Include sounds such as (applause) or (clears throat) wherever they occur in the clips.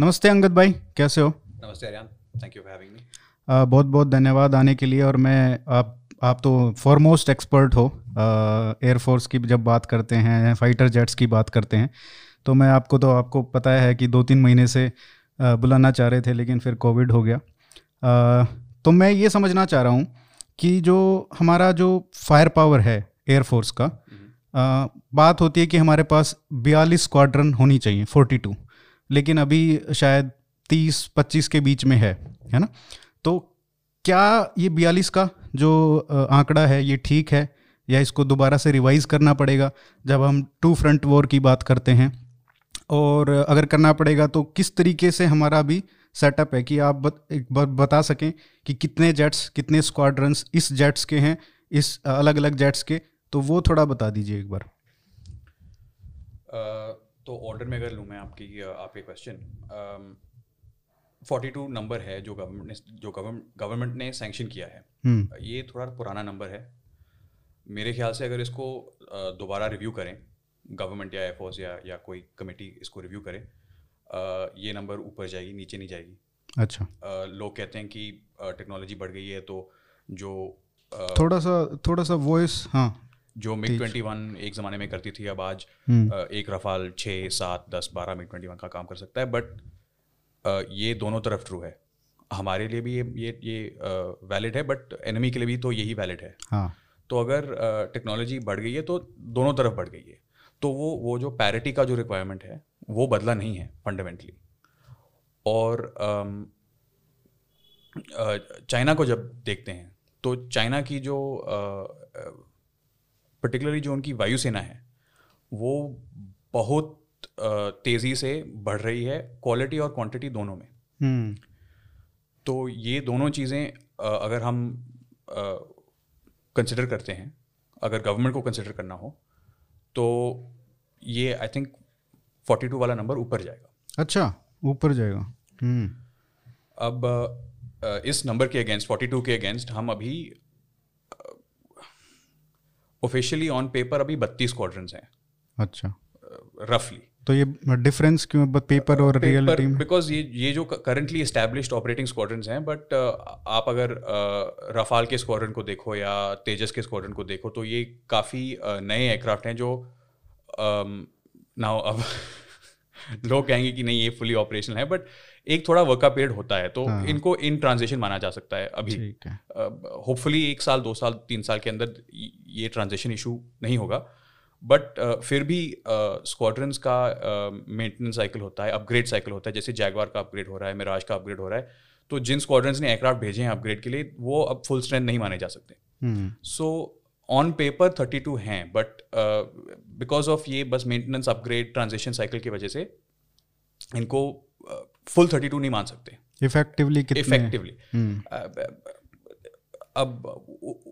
नमस्ते अंगद भाई कैसे हो? नमस्ते Aryan thank you for having me बहुत बहुत धन्यवाद आने के लिए और मैं आप आप तो फॉरमोस्ट एक्सपर्ट हो एयरफोर्स की जब बात करते हैं फाइटर जेट्स की बात करते हैं तो मैं आपको तो आपको पता है कि दो तीन महीने से आ, बुलाना चाह रहे थे लेकिन फिर कोविड हो गया। आ, तो मैं ये समझना चाह रहा हूँ कि जो हमारा जो फायर पावर है एयरफोर्स का आ, बात होती है कि हमारे पास बयालीस स्क्वाड्रन होनी चाहिए फोर्टी टू लेकिन अभी शायद तीस पच्चीस के बीच में है है ना? तो क्या ये बयालीस का जो आंकड़ा है ये ठीक है? या इसको दोबारा से रिवाइज करना पड़ेगा जब हम टू फ्रंट वॉर की बात करते हैं? और अगर करना पड़ेगा तो किस तरीके से हमारा अभी सेटअप है कि आप बत, बता सकें कि कितने जेट्स कितने स्क्वाड्रंस इस जेट्स के हैं इस अलग अलग जेट्स के? तो वो थोड़ा बता दीजिए एक बार। तो ऑर्डर में अगर लूँ मैं आपकी आपके क्वेश्चन फोर्टी टू नंबर है जो गवर्नमेंट ने जो गवर्नमेंट ने सैंक्शन किया है। हम्म। ये थोड़ा पुराना नंबर है। मेरे ख्याल से अगर इसको दोबारा रिव्यू करें गवर्नमेंट या एफओस या या कोई कमेटी इसको रिव्यू करे ये नंबर ऊपर जाएगी नीचे नहीं जाएगी। अच्छा। लोग कहते हैं कि टेक्नोलॉजी बढ़ गई है तो जो थोड़ा सा थोड़ा सा वॉइस हाँ। जो मिग ट्वेंटी वन एक ज़माने में करती थी अब आज हम्म। एक रफाल छः सात दस बारह मिग ट्वेंटी वन का काम कर सकता है बट ये दोनों तरफ़ ट्रू है। हमारे लिए भी ये ये ये वैलिड है बट एनिमी के लिए भी तो यही वैलिड है। हाँ। तो अगर टेक्नोलॉजी बढ़ गई है तो दोनों तरफ़ बढ़ गई है। तो वो वो जो पैरिटी का जो रिक्वायरमेंट है वो बदला नहीं है फंडामेंटली और चाइना को जब देखते हैं तो चाइना की जो पर्टिकुलरली जो उनकी वायुसेना है वो बहुत तेज़ी से बढ़ रही है क्वालिटी और क्वांटिटी दोनों में hmm. तो ये दोनों चीज़ें अगर हम कंसिडर करते हैं अगर गवर्नमेंट को कंसिडर करना हो तो ये आई थिंक फोर्टी टू वाला नंबर ऊपर जाएगा अच्छा ऊपर जाएगा हम्म। अब इस नंबर के अगेंस्ट फोर्टी टू के अगेंस्ट हम अभी ऑफिशियली ऑन पेपर अभी बत्तीस क्वाड्रेंट्स हैं। अच्छा। रफली तो ये डिफरेंस क्यों पेपर और रियलिटी में बिकॉज़ ये ये जो करंटली एस्टैब्लिश्ड ऑपरेटिंग स्क्वाड्रंस हैं बट uh, आप अगर रफाल uh, के स्क्वाड्रन को देखो या तेजस के स्क्वाड्रन को देखो तो ये काफ़ी uh, नए एयरक्राफ्ट हैं जो नाउ um, अब (laughs) लोग कहेंगे कि नहीं ये फुली ऑपरेशनल है बट एक थोड़ा वर्का पीरियड होता है तो हाँ। इनको इन ट्रांजेक्शन माना जा सकता है अभी। होपफुली uh, एक साल दो साल तीन साल के अंदर ये ट्रांजेक्शन इशू नहीं होगा। बट uh, फिर भी स्क्वाड्रंस uh, का मेंटेनेंस uh, साइकिल होता है अपग्रेड साइकिल होता है। जैसे जैगवार का अपग्रेड हो रहा है मिराज का अपग्रेड हो रहा है तो जिन स्क्वाड्रंस ने एयरक्राफ्ट भेजे हैं अपग्रेड के लिए वो अब फुल स्ट्रेंथ नहीं माने जा सकते। So on paper thirty two हैं बट बिकॉज़ ऑफ़ ये बस मेंटेनेंस अपग्रेड ट्रांजेक्शन साइकिल की वजह से इनको फुल थर्टी टू नहीं मान सकते। इफेक्टिवली इफेक्टिवली अब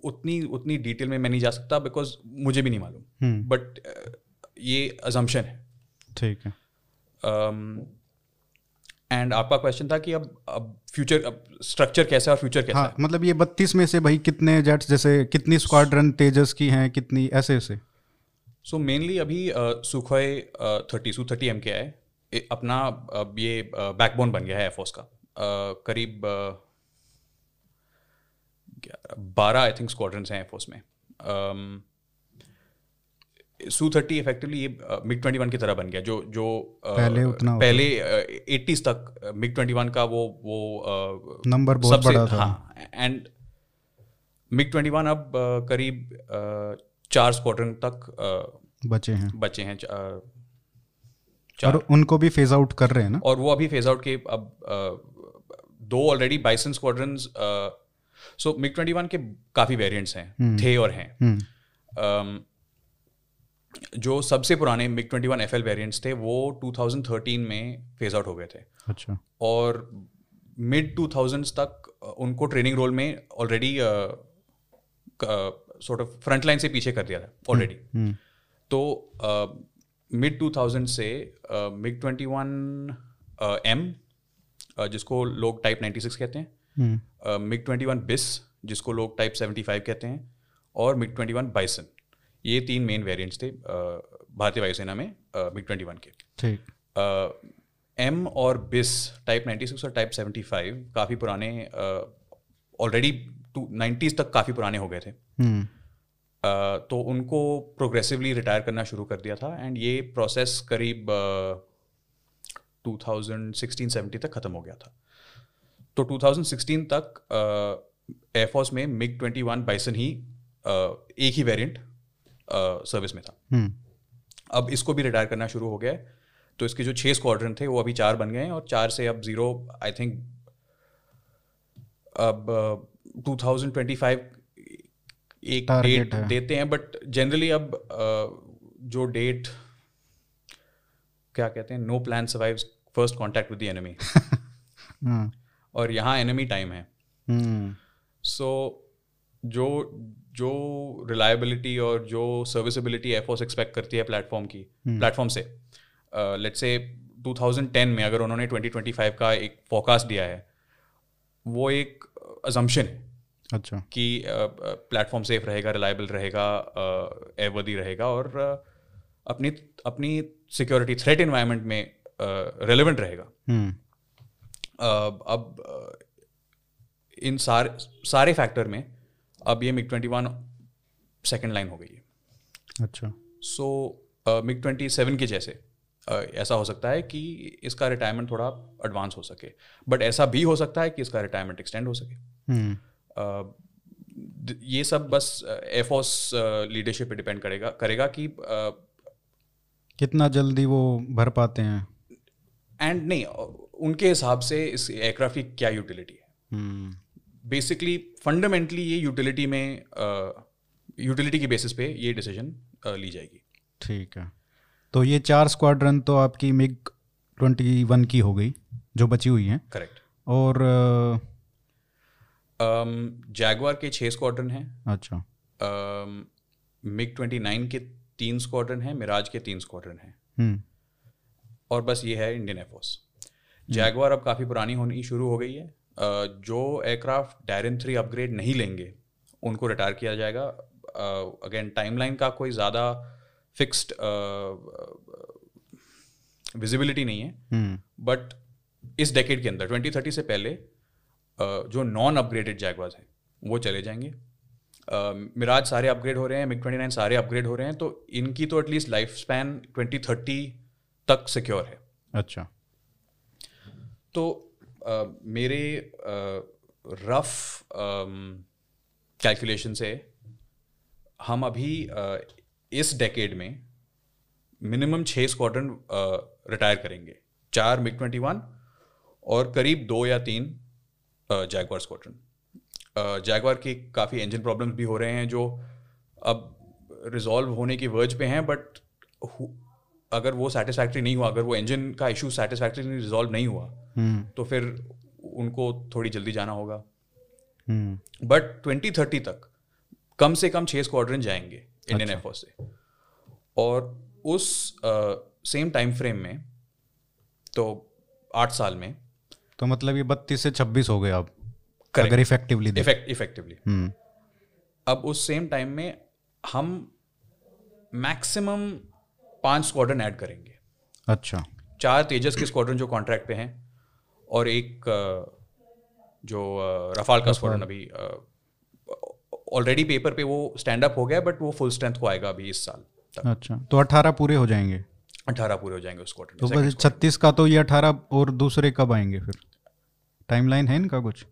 उतनी उतनी डिटेल में मैं नहीं जा सकता बिकॉज़ मुझे भी नहीं मालूम। बट हम्म। ये अजम्पन है। ठीक है। एंड आपका क्वेश्चन था कि अब अब फ्यूचर अब स्ट्रक्चर कैसा है और फ्यूचर कैसा हाँ, है? मतलब ये बत्तीस में से भाई कितने जेट्स जैसे कितनी स्क्वाड्रन तेजस की हैं कितनी ऐसे ऐसे सो so, मेनली अभी Sukhoi thirty Su thirty M के है अपना ये बैकबोन बन गया है एयरफोर्स का। करीब बारह आई थिंक स्क्वाड्रंस हैं एयरफोर्स में। सू थर्टी इफेक्टिवली ये मिग ट्वेंटी वन की तरह बन गया जो जो पहले उतना पहले एटीज uh, तक मिग ट्वेंटी वन का वो वो नंबर बहुत बड़ा था। हाँ एंड मिग ट्वेंटी वन अब करीब चार स्क्वाड्रन तक बचे हैं। बचे हैं और उनको भी फ़ेज़ आउट कर रहे हैं ना? और वो अभी फ़ेज़ आउट के अब दो already bison squadron so MiG twenty one के काफ़ी वेरियंट्स हैं hmm. थे और हैं। um, जो सबसे पुराने MiG twenty one F L variants थे वो 2013 में फ़ेज़ आउट हो गए थे। अच्छा। और मिड टू थाउजेंड्स तक उनको ट्रेनिंग रोल में already sort of front line से पीछे कर दिया था ऑलरेडी तो hmm. मिड टू थाउज़ेंड से मिग ट्वेंटी वन एम जिसको लोग टाइप नाइन्टी सिक्स कहते हैं मिग ट्वेंटी वन बिस जिसको लोग टाइप सेवेंटी फाइव कहते हैं और मिग ट्वेंटी वन बाइसन ये तीन मेन वेरिएंट्स थे भारतीय वायुसेना में मिग ट्वेंटी वन के। ठीक। एम और बिस टाइप 96 और टाइप 75 काफ़ी पुराने ऑलरेडी टू नाइन्टीज़ तक काफ़ी पुराने हो गए थे। Uh, तो उनको प्रोग्रेसिवली रिटायर करना शुरू कर दिया था एंड ये प्रोसेस करीब टू थाउज़ेंड सिक्सटीन सेवेंटी तक ख़त्म हो गया था। तो 2016 तक एयरफोर्स में मिग 21 बाइसन ही uh, एक ही वेरिएंट सर्विस में था। हम्म। अब इसको भी रिटायर करना शुरू हो गया है। तो इसके जो छः स्क्वाड्रन थे वो अभी चार बन गए हैं और चार से अब ज़ीरो आई थिंक अब टू थाउज़ेंड ट्वेंटी फाइव एक डेट है। देते हैं बट जनरली अब uh, जो डेट क्या कहते हैं no plan survives first contact with the enemy और यहाँ एनिमी टाइम है। सो जो जो रिलायबिलिटी और जो सर्विसबिलिटी एयरफोर्स एक्सपेक्ट करती है प्लेटफॉर्म की प्लेटफॉर्म से लेट्स से 2010 में अगर उन्होंने 2025 का एक फोरकास्ट दिया है वो एक अजम्पशन है। अच्छा। कि प्लेटफॉर्म सेफ़ रहेगा रिलायबल रहेगा एयरवर्दी रहेगा और अपनी अपनी सिक्योरिटी थ्रेट इन्वायरमेंट में रेलिवेंट रहेगा। हम्म। अब इन सारे सारे फैक्टर में अब ये MiG twenty one second line हो गई है। अच्छा। सो मिग ट्वेंटी सेवन के जैसे uh, ऐसा हो सकता है कि इसका रिटायरमेंट थोड़ा एडवांस हो सके बट ऐसा भी हो सकता है कि इसका रिटायरमेंट एक्सटेंड हो सके। हम्म। ये सब बस एयरफोर्स लीडरशिप पे डिपेंड करेगा करेगा कि कितना जल्दी वो भर पाते हैं? एंड नहीं उनके हिसाब से इस एयरक्राफ्ट की क्या यूटिलिटी है? हम्म। बेसिकली फंडामेंटली ये यूटिलिटी में यूटिलिटी की बेसिस पे ये डिसीज़न ली जाएगी। ठीक है। तो ये चार स्क्वाड्रन तो आपकी मिग ट्वेंटी वन की हो गई जो बची हुई हैं। करेक्ट और जैगवार Um, के छः स्क्वाड्रन हैं। अच्छा। मिग ट्वेंटी नाइन के तीन स्क्वाड्रन हैं मिराज के तीन स्क्वाड्रन हैं। हम्म। और बस ये है इंडियन एयरफोर्स जैगवार अब काफ़ी पुरानी होनी शुरू हो गई है। अ, जो एयरक्राफ्ट डायरन थ्री अपग्रेड नहीं लेंगे उनको रिटायर किया जाएगा। अगेन टाइमलाइन का कोई ज़्यादा फिक्स्ड विजिबिलिटी नहीं है। हम्म। बट इस डेकेड के अंदर 2030 से पहले जो नॉन अपग्रेडेड जैगवार्स हैं वो चले जाएँगे। मिराज सारे अपग्रेड हो रहे हैं मिग 29 सारे अपग्रेड हो रहे हैं तो इनकी तो एटलीस्ट लाइफ स्पैन 2030 तक सिक्योर है। अच्छा। तो मेरे रफ कैलकुलेशन से हम अभी इस डेकेड में मिनिमम छः स्क्वाड्रन रिटायर करेंगे। चार मिग ट्वेंटी वन और करीब दो या तीन जैगवार स्क्वाड्रन जैगवार की काफ़ी इंजन प्रॉब्लम्स भी हो रहे हैं जो अब रिजॉल्व होने की वर्ज पे हैं बट अगर वो सेटिस्फैक्ट्री नहीं हुआ अगर वो इंजन का इशू सेटिस्फैक्ट्री रिजॉल्व नहीं हुआ हम्म। तो फिर उनको थोड़ी जल्दी जाना होगा। बट ट्वेंटी थर्टी तक कम से कम छः स्क्वाड्रन जाएँगे इंडियन एयरफोर्स से। और उस सेम टाइम फ्रेम में तो आठ साल में तो मतलब ये बत्तीस से छब्बीस हो गए अब. अगर इफेक्टिवली इफेक्टिवली हम्म। अब उस सेम टाइम में हम मैक्सिमम पाँच स्क्वाड्रन ऐड करेंगे। अच्छा। चार तेजस के स्क्वाड्रन जो कॉन्ट्रैक्ट पे हैं और एक जो रफाल का स्क्वाड्रन अभी ऑलरेडी पेपर पे वो स्टैंड अप हो गया बट वो फुल स्ट्रेंथ को आएगा अभी इस साल तक। अच्छा। तो अठारह पूरे हो जाएँगे? अठारह पूरे हो जाएँगे उस तो स्क्वाड्रन बस छत्तीस का तो ये अठारह और दूसरे कब आएँगे फिर? टाइमलाइन है इनका कुछ?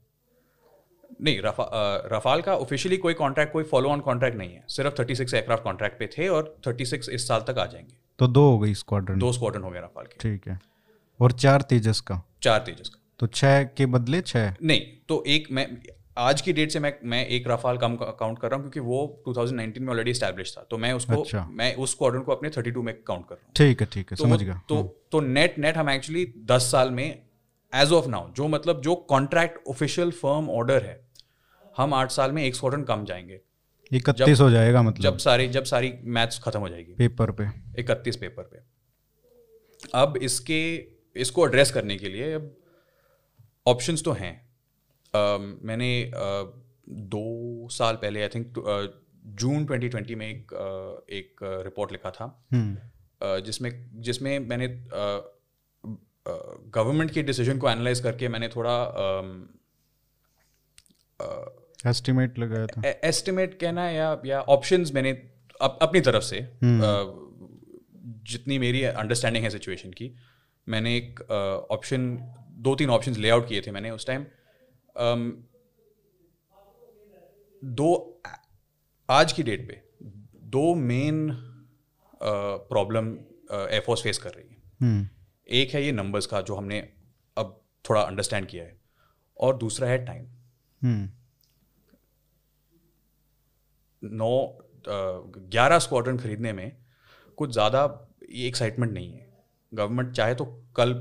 नहीं रफा, रफाल का ऑफिशियली कोई कॉन्ट्रैक्ट कोई फॉलो ऑन कॉन्ट्रैक्ट नहीं है। सिर्फ़ 36 एयरक्राफ्ट कॉन्ट्रैक्ट पे थे और 36 इस साल तक आ जाएँगे। तो दो हो गई स्क्वाड्रन दो स्क्वाड्रन हो गए रफाल के। ठीक है। और चार तेजस का? चार तेजस का। तो छः के बदले छः नहीं तो एक मैं आज की डेट से मैं मैं एक रफाल कम काउंट कर रहा हूँ क्योंकि वो 2019 में ऑलरेडी स्टैब्लिश था। तो मैं उसको अच्छा। मैं उस स्क्वाड्रन को अपने 32 में काउंट कर रहा हूँ। ठीक है ठीक है तो समझ गया। तो तो नेट नेट हम एक्चुअली 10 साल में एज ऑफ़ नाउ जो मतलब जो कॉन्ट्रैक्ट ऑफिशियल फर्म ऑर्डर है हम आठ साल में एक स्क्वाड्रन कम जाएँगे। इकतीस हो जाएगा मतलब। जब सारी जब सारी मैथ्स खत्म हो जाएगी। पेपर पे। इकतीस पेपर पे। अब इसके इसको एड्रेस करने के लिए अब ऑप्शंस तो हैं। अम, मैंने अ, दो साल पहले आई थिंक जून 2020 में एक अ, एक रिपोर्ट लिखा था। हम्म। जिसमें जिसमें मैंने गवर्नमेंट के डिसीज़न को एनालाइज करके मैंने थोड़ा एस्टिमेट लगाया था। एस्टिमेट कहना या या ऑप्शंस मैंने अप, अपनी तरफ़ से जितनी मेरी अंडरस्टैंडिंग है सिचुएशन की मैंने एक ऑप्शन दो तीन ऑप्शन लेआउट किए थे मैंने उस टाइम दो आज की डेट पे दो मेन प्रॉब्लम एयरफोर्स फेस कर रही है। हम्म, एक है ये नंबर्स का जो हमने अब थोड़ा अंडरस्टैंड किया है और दूसरा है टाइम हम्म, नौ ग्यारह स्क्वाड्रन खरीदने में कुछ ज़्यादा एक्साइटमेंट नहीं है। गवर्नमेंट चाहे तो कल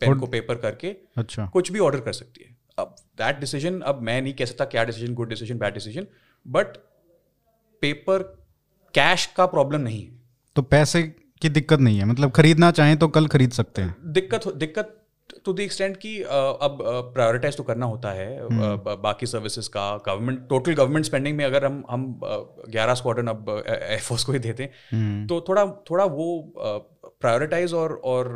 पेन को पेपर करके अच्छा। कुछ भी ऑर्डर कर सकती है। अब दैट डिसीज़न अब मैं नहीं कह सकता क्या decision good decision bad decision but paper cash का प्रॉब्लम नहीं है। तो पैसे की दिक्कत नहीं है। मतलब खरीदना चाहें तो कल खरीद सकते हैं। दिक्कत दिक्कत टू द एक्सटेंट कि अब प्रायोरिटाइज तो करना होता है। बाकी सर्विसेज़ का गवर्नमेंट टोटल गवर्नमेंट स्पेंडिंग में अगर हम हम ग्यारह स्क्वाडन अब एयरफोर्स को ही देते हैं हम्म, तो थोड़ा थोड़ा वो प्रायोरिटाइज और और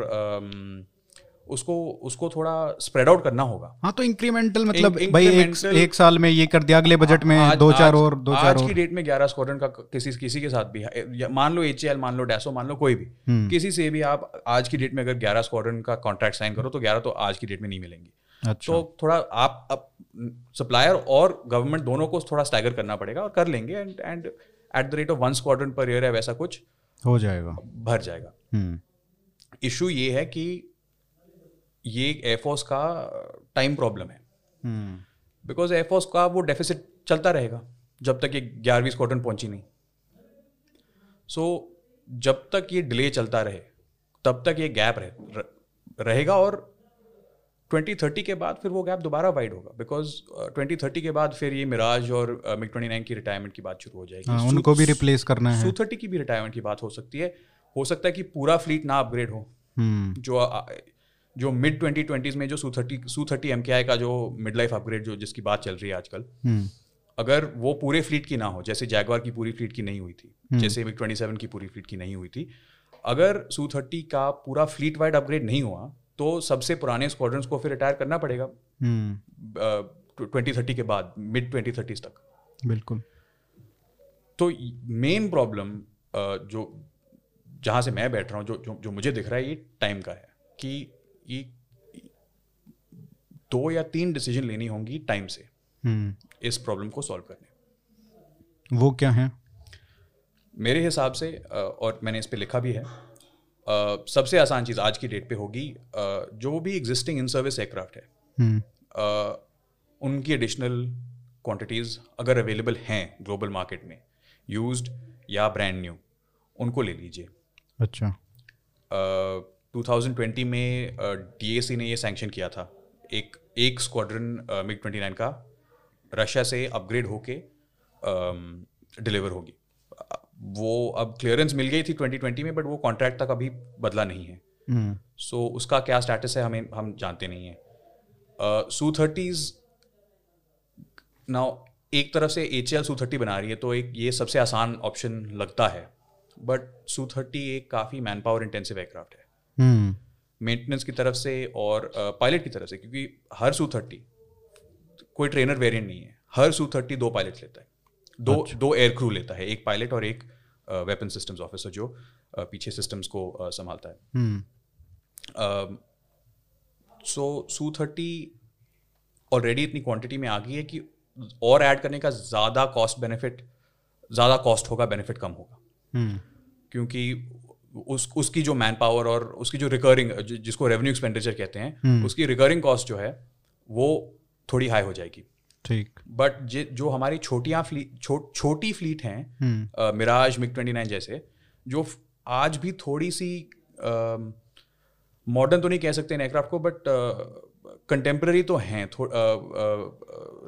उसको उसको थोड़ा स्प्रेड आउट करना होगा। हाँ तो इंक्रीमेंटल मतलब इन- भाई एक एक साल में ये कर दिया अगले बजट में आज- दो चार आज- और दो चार आज की डेट में ग्यारह स्क्वाड्रन का किसी किसी के साथ भी मान लो एच मान लो डैसो मान लो कोई भी। हम्म, किसी से भी आप आज की डेट में अगर ग्यारह स्क्वाड्रन का कॉन्ट्रैक्ट साइन करो तो ग्यारह तो आज की डेट में नहीं मिलेंगी। अच्छा। तो थोड़ा आप अब सप्लायर और गवर्नमेंट दोनों को थोड़ा स्टैगर करना पड़ेगा और कर लेंगे and and at the rate of one squadron per year है वैसा कुछ हो जाएगा। भर जाएगा। हम्म, इशू ये है कि ये एयरफोर्स का टाइम प्रॉब्लम है। हम्म, बिकॉज़ एयरफोर्स का वो डेफिसिट चलता रहेगा जब तक ये ग्यारहवीं स्क्वाड्रन पहुँची नहीं। सो so, जब तक ये डिले चलता रहे तब तक ये गैप रहे, रहेगा और 2030 के बाद फिर वो गैप दोबारा वाइड होगा। बिकॉज़ ट्वेंटी थर्टी के बाद फिर ये मिराज और मिग ट्वेंटी नाइन की रिटायरमेंट की बात शुरू हो जाएगी। हाँ, उनको भी रिप्लेस करना है। थर्टी की भी रिटायरमेंट की बात हो सकती है। हो सकता है कि पूरा फ्लीट ना अपग्रेड हो। हम्म, जो आ- जो मिड ट्वेंटी ट्वेंटीज में जो Su thirty Su thirty M का जो मिड लाइफ अपग्रेड जो जिसकी बात चल रही है आजकल हम्म, अगर वो पूरे फ्लीट की ना हो जैसे जैगवार की पूरी फ्लीट की नहीं हुई थी जैसे मिग ट्वेंटी सेवन की पूरी फ्लीट की नहीं हुई थी अगर सू थर्टी का पूरा फ्लीट वाइड अपग्रेड नहीं हुआ तो सबसे पुराने स्क्वाड्रंस को फिर रिटायर करना पड़ेगा हम्म, ट्वेंटी थर्टी के बाद मिड ट्वेंटी थर्टीज तक। बिल्कुल। तो मेन प्रॉब्लम जो जहाँ से मैं बैठ रहा हूँ जो जो जो मुझे दिख रहा है ये टाइम का है कि ये दो या तीन डिसीज़न लेनी होंगी टाइम से हम्म, इस प्रॉब्लम को सॉल्व करने। वो क्या है? मेरे हिसाब से और मैंने इस पे लिखा भी है सबसे आसान चीज़ आज की डेट पे होगी जो भी एग्जिस्टिंग इन सर्विस एयरक्राफ्ट है हम्म, उनकी एडिशनल क्वांटिटीज़ अगर अवेलेबल हैं ग्लोबल मार्केट में यूज्ड या ब्रांड न्यू उनको ले लीजिए। अच्छा। टू थाउज़ेंड ट्वेंटी में डीएसी ने ये सैंक्शन किया था। एक एक स्क्वाड्रन मिग ट्वेंटी नाइन का रशिया से अपग्रेड होके डिलीवर होगी। वो अब क्लियरेंस मिल गई थी 2020 में बट वो कॉन्ट्रैक्ट तक अभी बदला नहीं है। हम्म, सो उसका क्या स्टेटस है हमें हम जानते नहीं हैं। सू थर्टीज नाउ एक तरफ़ से एच एल सू थर्टी बना रही है तो एक ये सबसे आसान ऑप्शन लगता है। बट सू थर्टी एक काफ़ी मैन पावर इंटेंसिव एयरक्राफ्ट है। मेंटेनेंस की तरफ़ से और पायलट की तरफ़ से क्योंकि हर सू थर्टी कोई ट्रेनर वेरिएंट नहीं है। हर सू थर्टी दो पायलट लेता है। दो दो एयर क्रू लेता है एक पायलट और एक वेपन सिस्टम्स ऑफिसर जो पीछे सिस्टम्स को संभालता है। Hmm, so Su thirty already इतनी क्वांटिटी में आ गई है कि और ऐड करने का ज़्यादा कॉस्ट बेनिफिट ज़्यादा कॉस्ट होगा बेनिफिट कम होगा। हम्म, क्योंकि उस उसकी जो मैन पावर और उसकी जो रिकरिंग जिसको रेवेन्यू एक्सपेंडिचर कहते हैं उसकी रिकरिंग कॉस्ट जो है वो थोड़ी हाई हो जाएगी। ठीक। बट जो हमारी छोटियाँ फ्लीट छो, छोटी फ्लीट हैं hmm, Mirage MiG twenty nine जैसे जो आज भी थोड़ी सी मॉडर्न तो नहीं कह सकते एयरक्राफ्ट को बट कंटेम्प्रेरी तो हैं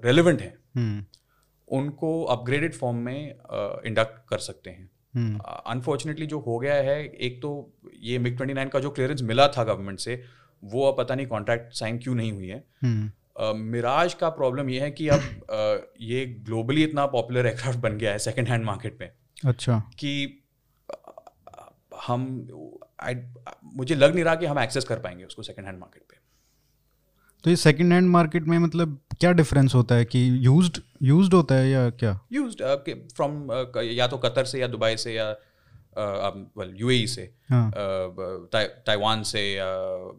रेलिवेंट हैं। हम्म, उनको अपग्रेडेड फॉर्म में इंडक्ट कर सकते हैं। हम्म, अनफॉर्चुनेटली जो हो गया है एक तो ये मिग ट्वेंटी नाइन का जो क्लियरेंस मिला था गवर्नमेंट से वो अब पता नहीं कॉन्ट्रैक्ट साइन क्यों नहीं हुई है। हम्म, मिराज का प्रॉब्लम ये है कि अब अ, ये ग्लोबली इतना पॉपुलर एयरक्राफ्ट बन गया है सेकेंड हैंड मार्केट में अच्छा। कि हम मुझे लग नहीं रहा कि हम एक्सेस कर पाएँगे उसको सेकंड हैंड मार्केट पे। तो ये सेकंड हैंड मार्केट में मतलब क्या डिफरेंस होता है कि यूज्ड यूज्ड होता है या क्या? यूज्ड फ्रॉम या तो कतर से या दुबई से या वेल यूएई से हाँ। ताइवान से या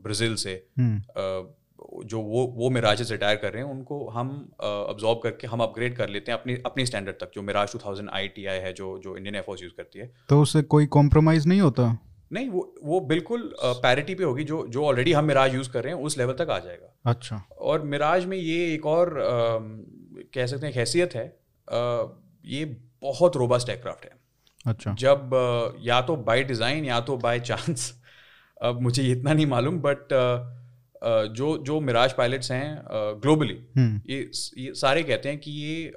ब्राज़ील से हम्म। uh, जो वो वो मिराजेस रिटायर कर रहे हैं उनको हम अब्जॉर्ब करके हम अपग्रेड कर लेते हैं अपनी अपनी स्टैंडर्ड तक जो मिराज 2000 आई टी आई है जो जो इंडियन एयरफोर्स यूज़ करती है। तो उससे कोई कॉम्प्रोमाइज़ नहीं होता? नहीं वो वो बिल्कुल पैरिटी पे होगी जो जो ऑलरेडी हम मिराज यूज़ कर रहे हैं उस लेवल तक आ जाएगा। अच्छा। और मिराज में ये एक और अम, कह सकते हैं हैसियत है अ, ये बहुत रोबस्ट एयरक्राफ्ट है। अच्छा। जब अ, या तो बाय डिज़ाइन या तो बाय चांस (laughs) अब मुझे इतना नहीं मालूम बट जो जो मिराज पायलट्स हैं ग्लोबली हम्म। ये ये सारे कहते हैं कि ये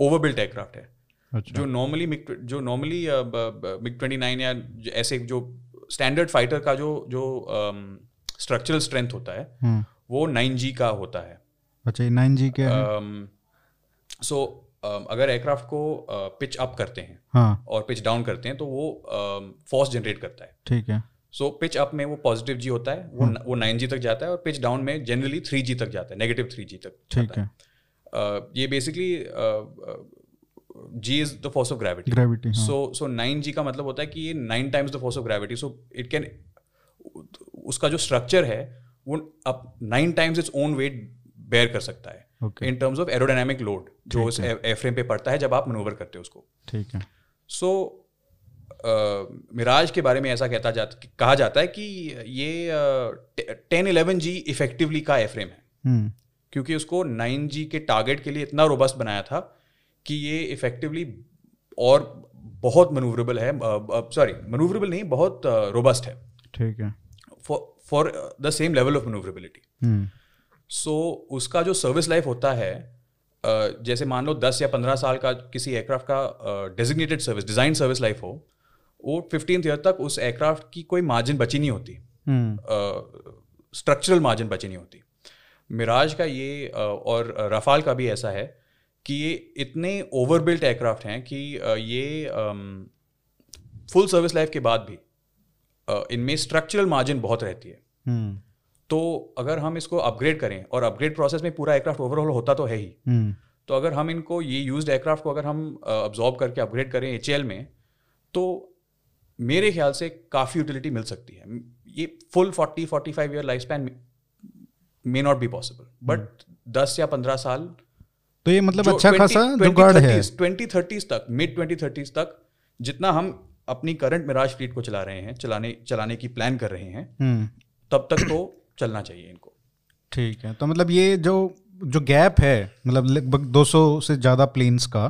ओवरबिल्ट एयरक्राफ्ट है। अच्छा। जो नॉर्मली मिग जो नॉर्मली मिग ट्वेंटी नाइन या ऐसे जो स्टैंडर्ड फाइटर का जो जो स्ट्रक्चरल स्ट्रेंथ होता है हम्म। वो नाइन जी का होता है। अच्छा नाइन जी क्या सो अगर एयरक्राफ्ट को पिच अप करते हैं हाँ। और पिच डाउन करते हैं तो वो फोर्स जनरेट करता है। ठीक है। सो पिच अप में वो पॉजिटिव जी होता है वो वो नाइन जी तक जाता है और पिच डाउन में जनरली थ्री जी तक जाता है नेगेटिव थ्री जी तक ठीक है। है। Uh, ये basically G is the force of gravity gravity so so nine G का मतलब होता है कि ये nine times the force of gravity so it can उसका जो स्ट्रक्चर है वो अब nine times its own weight bear कर सकता है। In terms of aerodynamic load जो उस एयरफ्रेम पे पड़ता है जब आप मनोवर करते हो उसको। ठीक है। सो मिराज के बारे में ऐसा कहता जाता कहा जाता है कि ये टेन इलेवन जी इफेक्टिवली का एयरफ्रेम है। हम्म। क्योंकि उसको नाइन जी के टारगेट के लिए इतना रोबस्ट बनाया था कि ये इफेक्टिवली और बहुत मनूवरेबल है सॉरी मनूवरेबल नहीं बहुत रोबस्ट है। ठीक है। For the same level of manoeuvrability hmm. So उसका जो सर्विस लाइफ होता है अ, जैसे मान लो दस या पंद्रह साल का किसी एयरक्राफ्ट का designated service design service life हो वो फिफ्टीन ईयर तक उस एयरक्राफ्ट की कोई मार्जिन बची नहीं होती। हम्म। स्ट्रक्चरल मार्जिन बची नहीं होती। मिराज का ये अ, और रफाल का भी ऐसा है कि ये इतने ओवरबिल्ट एयरक्राफ्ट हैं कि ये फुल सर्विस लाइफ के बाद भी इनमें स्ट्रक्चरल मार्जिन बहुत रहती है। हम्म। तो अगर हम इसको अपग्रेड करें और अपग्रेड प्रोसेस में पूरा एयरक्राफ्ट ओवरऑल होता तो है ही। हम्म। तो अगर हम इनको ये यूज्ड एयरक्राफ्ट को अगर हम अब्जॉर्ब करके अपग्रेड करें एच में तो मेरे ख्याल से काफ़ी यूटिलिटी मिल सकती है। ये full forty forty five year life span may not be possible but दस या पंद्रह साल तो ये मतलब अच्छा खासा जुगाड़ है। ट्वेंटी थर्टीज तक मिड ट्वेंटी थर्टीज तक जितना हम अपनी करंट मिराज फ्लीट को चला रहे हैं चलाने चलाने की प्लान कर रहे हैं हम्म। तब तक तो चलना चाहिए इनको। ठीक है तो मतलब ये जो जो गैप है मतलब लगभग 200 से ज़्यादा प्लेन्स का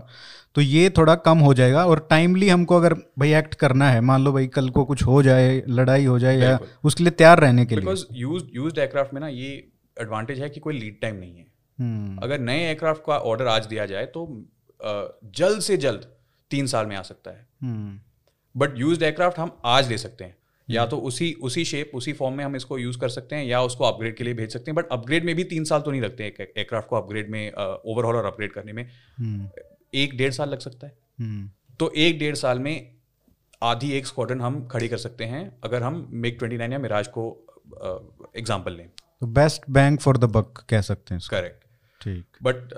तो ये थोड़ा कम हो जाएगा और टाइमली हमको अगर भाई एक्ट करना है मान लो भाई कल को कुछ हो जाए लड़ाई हो जाए या उसके लिए तैयार रहने के लिए। बिकॉज़ यूज़ यूज़ एयरक्राफ्ट में ना ये एडवांटेज है कि कोई लीड टाइम नहीं है। अगर नए एयरक्राफ्ट का ऑर्डर आज दिया जाए तो जल्द से जल्द तीन साल में आ सकता है। हम्म। बट यूज्ड एयरक्राफ्ट हम आज ले सकते हैं। या तो उसी उसी शेप उसी फॉर्म में हम इसको यूज़ कर सकते हैं या उसको अपग्रेड के लिए भेज सकते हैं। बट अपग्रेड में भी तीन साल तो नहीं लगते एक एयरक्राफ्ट को अपग्रेड में ओवरऑल और अपग्रेड करने में। हम्म। एक डेढ़ साल लग सकता है। हम्म। तो एक डेढ़ साल में आधी एक स्क्वाड्रन हम खड़ी कर सकते हैं अगर हम मिग ट्वेंटी नाइन या मिराज को एग्ज़ाम्पल लें। तो best bank for the buck कह सकते हैं करेक्ट बट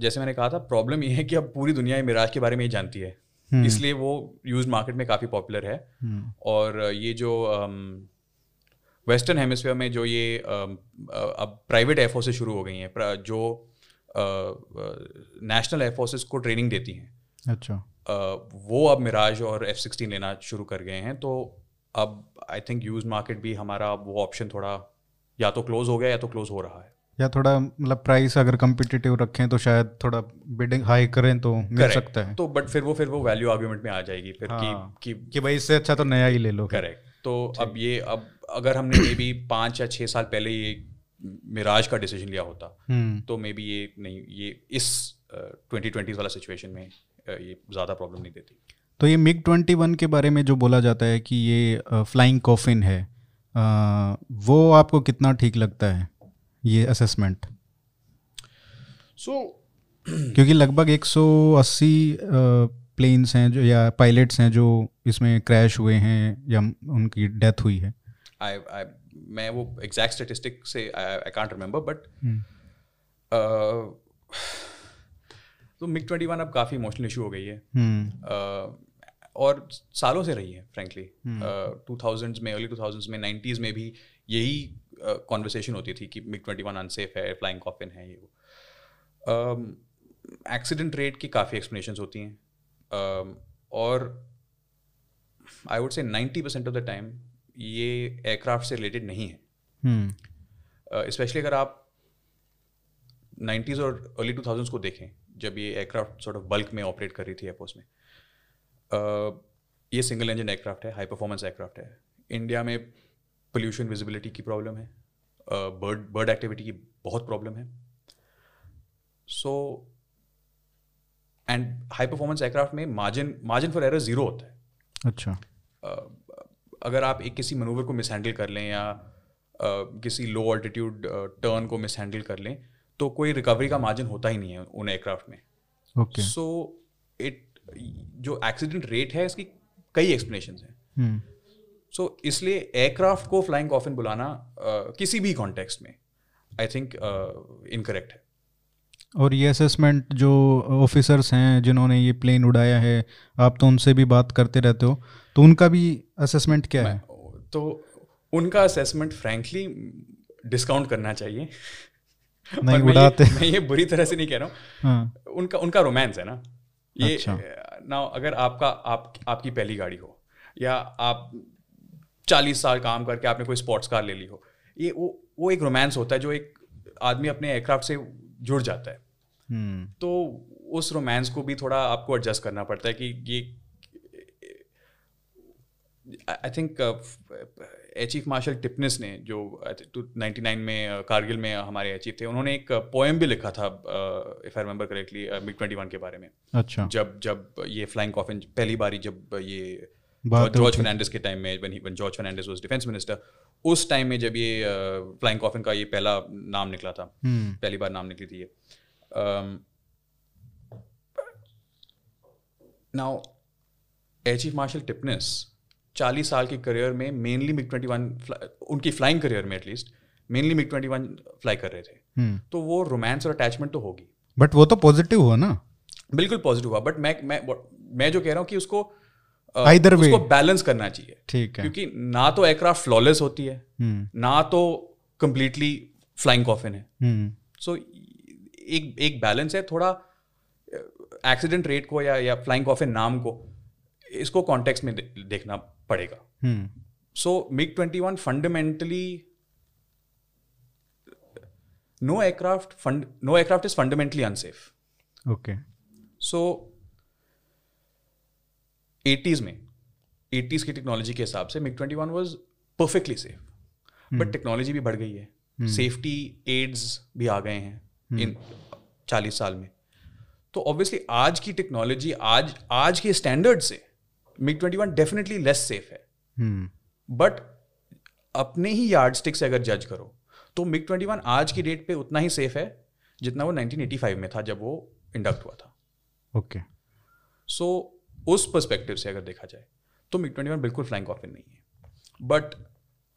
जैसे मैंने कहा था प्रॉब्लम ये है कि अब पूरी दुनिया मिराज के बारे में ही जानती है। इसलिए वो यूज़ मार्केट में काफ़ी पॉपुलर है। हम्म। और uh, ये जो वेस्टर्न हेमिस्फीयर में जो ये um, uh, अब प्राइवेट एयरफोर्सेज शुरू हो गई हैं जो नेशनल एयरफोर्सेज को ट्रेनिंग देती हैं। अच्छा। Uh, वो अब मिराज और एफ़ सिक्सटीन लेना शुरू कर गए हैं तो अब आई थिंक यूज़ मार्केट भी हमारा वो ऑप्शन थोड़ा या तो क्लोज हो गया या तो क्लोज हो रहा है। या थोड़ा मतलब प्राइस अगर कम्पिटिटिव रखें तो शायद थोड़ा बिडिंग हाई करें तो मिल Correct. सकता है। तो बट फिर वो फिर वो वैल्यू आर्ग्यूमेंट में आ जाएगी फिर हाँ। कि कि कि भाई इससे अच्छा तो नया ही ले लो। करेक्ट तो अब ये अब अगर हमने मे बी पाँच या छः साल पहले ये मिराज का डिसीज़न लिया होता हम्म। तो मे बी ये नहीं ये इस ट्वेंटी ट्वेंटी वाला सिचुएशन में ये ज़्यादा प्रॉब्लम नहीं देती। तो ये मिग ट्वेंटी वन के बारे में जो बोला जाता है कि ये फ्लाइंग कॉफिन है वो आपको कितना ठीक लगता है? ये असेसमेंट सो so, क्योंकि लगभग 180 प्लेन्स हैं जो या पायलट्स हैं जो इसमें क्रैश हुए हैं या उनकी डेथ हुई है। आई आई मैं वो एग्जैक्ट स्टेटिस्टिक से आई कांट रिमेंबर बट तो मिग ट्वेंटी वन अब काफ़ी इमोशनल इशू हो गई है। Uh, और सालों से रही है फ्रेंकली टू थाउजेंड्स में अर्ली टू थाउजेंड्स में नाइन्टीज़ में भी यही कॉन्वर्सेशन होती थी कि मिग ट्वेंटी वन अनसेफ है फ्लाइंग कॉफिन है ये वो। एक्सीडेंट um, रेट की काफ़ी एक्सप्लेनेशन होती हैं। Um, और I would say ninety percent of the time ये एयरक्राफ्ट से रिलेटेड नहीं है। स्पेशली uh, अगर आप नाइन्टीज़ और अर्ली टू थाउजेंड्स को देखें जब ये एयरक्राफ्ट सॉर्ट ऑफ़ बल्क में ऑपरेट कर रही थी एयरपोर्ट्स में। Uh, ये सिंगल इंजन एयरक्राफ्ट है हाई परफॉर्मेंस एयरक्राफ्ट है। इंडिया में पोल्यूशन विजिबिलिटी की प्रॉब्लम है बर्ड बर्ड एक्टिविटी की बहुत प्रॉब्लम है। So and high performance aircraft में margin margin for error zero होता है। अच्छा। uh, अगर आप एक किसी मनूवर को मिसहैंडल कर लें या uh, किसी लो ऑल्टीट्यूड टर्न को मिसहैंडल कर लें तो कोई रिकवरी का मार्जिन होता ही नहीं है उन एयरक्राफ्ट में। ओके सो इट जो एक्सीडेंट रेट है इसकी कई एक्सप्लेनेशन हैं। सो so, इसलिए एयरक्राफ्ट को फ्लाइंग कॉफिन बुलाना uh, किसी भी कॉन्टेक्स्ट में आई थिंक इनकरेक्ट है। और ये असेसमेंट जो ऑफिसर्स हैं जिन्होंने ये प्लेन उड़ाया है आप तो उनसे भी बात करते रहते हो तो उनका भी असेसमेंट क्या है? तो उनका असेसमेंट फ्रैंकली डिस्काउंट करना चाहिए। नहीं उड़ाते। मैं ये बुरी तरह से नहीं कह रहा हूँ। हाँ. उनका उनका रोमांस है ना। ये अच्छा. ना अगर आपका आप आपकी पहली गाड़ी हो या आप चालीस साल काम करके आपने कोई स्पोर्ट्स कार ले ली हो। ये वो वो एक रोमांस होता है जो एक आदमी अपने एयरक्राफ्ट से जुड़ जाता है। हम्म। तो उस रोमांस को भी थोड़ा आपको एडजस्ट करना पड़ता है कि ये I think chief marshal Tipnis ने जो नाइन्टी नाइन में कारगिल में हमारे चीफ थे उन्होंने एक पोएम भी लिखा था if I remember correctly MiG twenty one के बारे में। अच्छा। जब जब ये फ्लाइंग कॉफिन पहली बारी जब ये जॉर्ज फर्नांडिस के टाइम में when George Fernandes was defence minister उस टाइम में जब ये फ्लाइंग कॉफिन का ये पहला नाम निकला था पहली बार नाम निकली थी ये। Now air chief marshal Tipnis चालीस साल के करियर में मेनली मिग ट्वेंटी वन उनकी फ्लाइंग करियर में at least mainly MiG twenty one fly कर रहे थे। हम्म। तो वो रोमांस और अटैचमेंट तो होगी। बट वो तो पॉजिटिव हुआ ना। बिल्कुल पॉजिटिव हुआ बट मैं मैं मैं जो कह रहा हूँ कि उसको आइदर वे उसको बैलेंस करना चाहिए। ठीक है। क्योंकि ना तो एयरक्राफ्ट फ्लॉलेस होती है हम्म। ना तो कंप्लीटली फ्लाइंग कॉफिन है। सो हम्म। एक एक बैलेंस है थोड़ा एक्सीडेंट रेट को या या फ्लाइंग कॉफिन नाम को इसको कॉन्टेक्स्ट में दे, देखना पड़ेगा। So MiG twenty one fundamentally no aircraft fund no aircraft is fundamentally unsafe okay so eighties में एटीज की टेक्नोलॉजी के हिसाब से MiG twenty one was perfectly safe but technology भी बढ़ गई है। सेफ्टी एड्स भी आ गए हैं इन चालीस साल में। तो ऑब्वियसली आज की टेक्नोलॉजी आज आज के स्टैंडर्ड से MiG twenty one definitely less safe है। But hmm. अपने ही यार्ड स्टिक से अगर जज करो तो मिग ट्वेंटी वन आज की डेट पे उतना ही सेफ़ है जितना वो 1985 में था जब वो इंडक्ट हुआ था। ओके सो उस पर्सपेक्टिव से अगर देखा जाए तो मिग ट्वेंटी वन बिल्कुल फ्लाइंग कॉफिन नहीं है। बट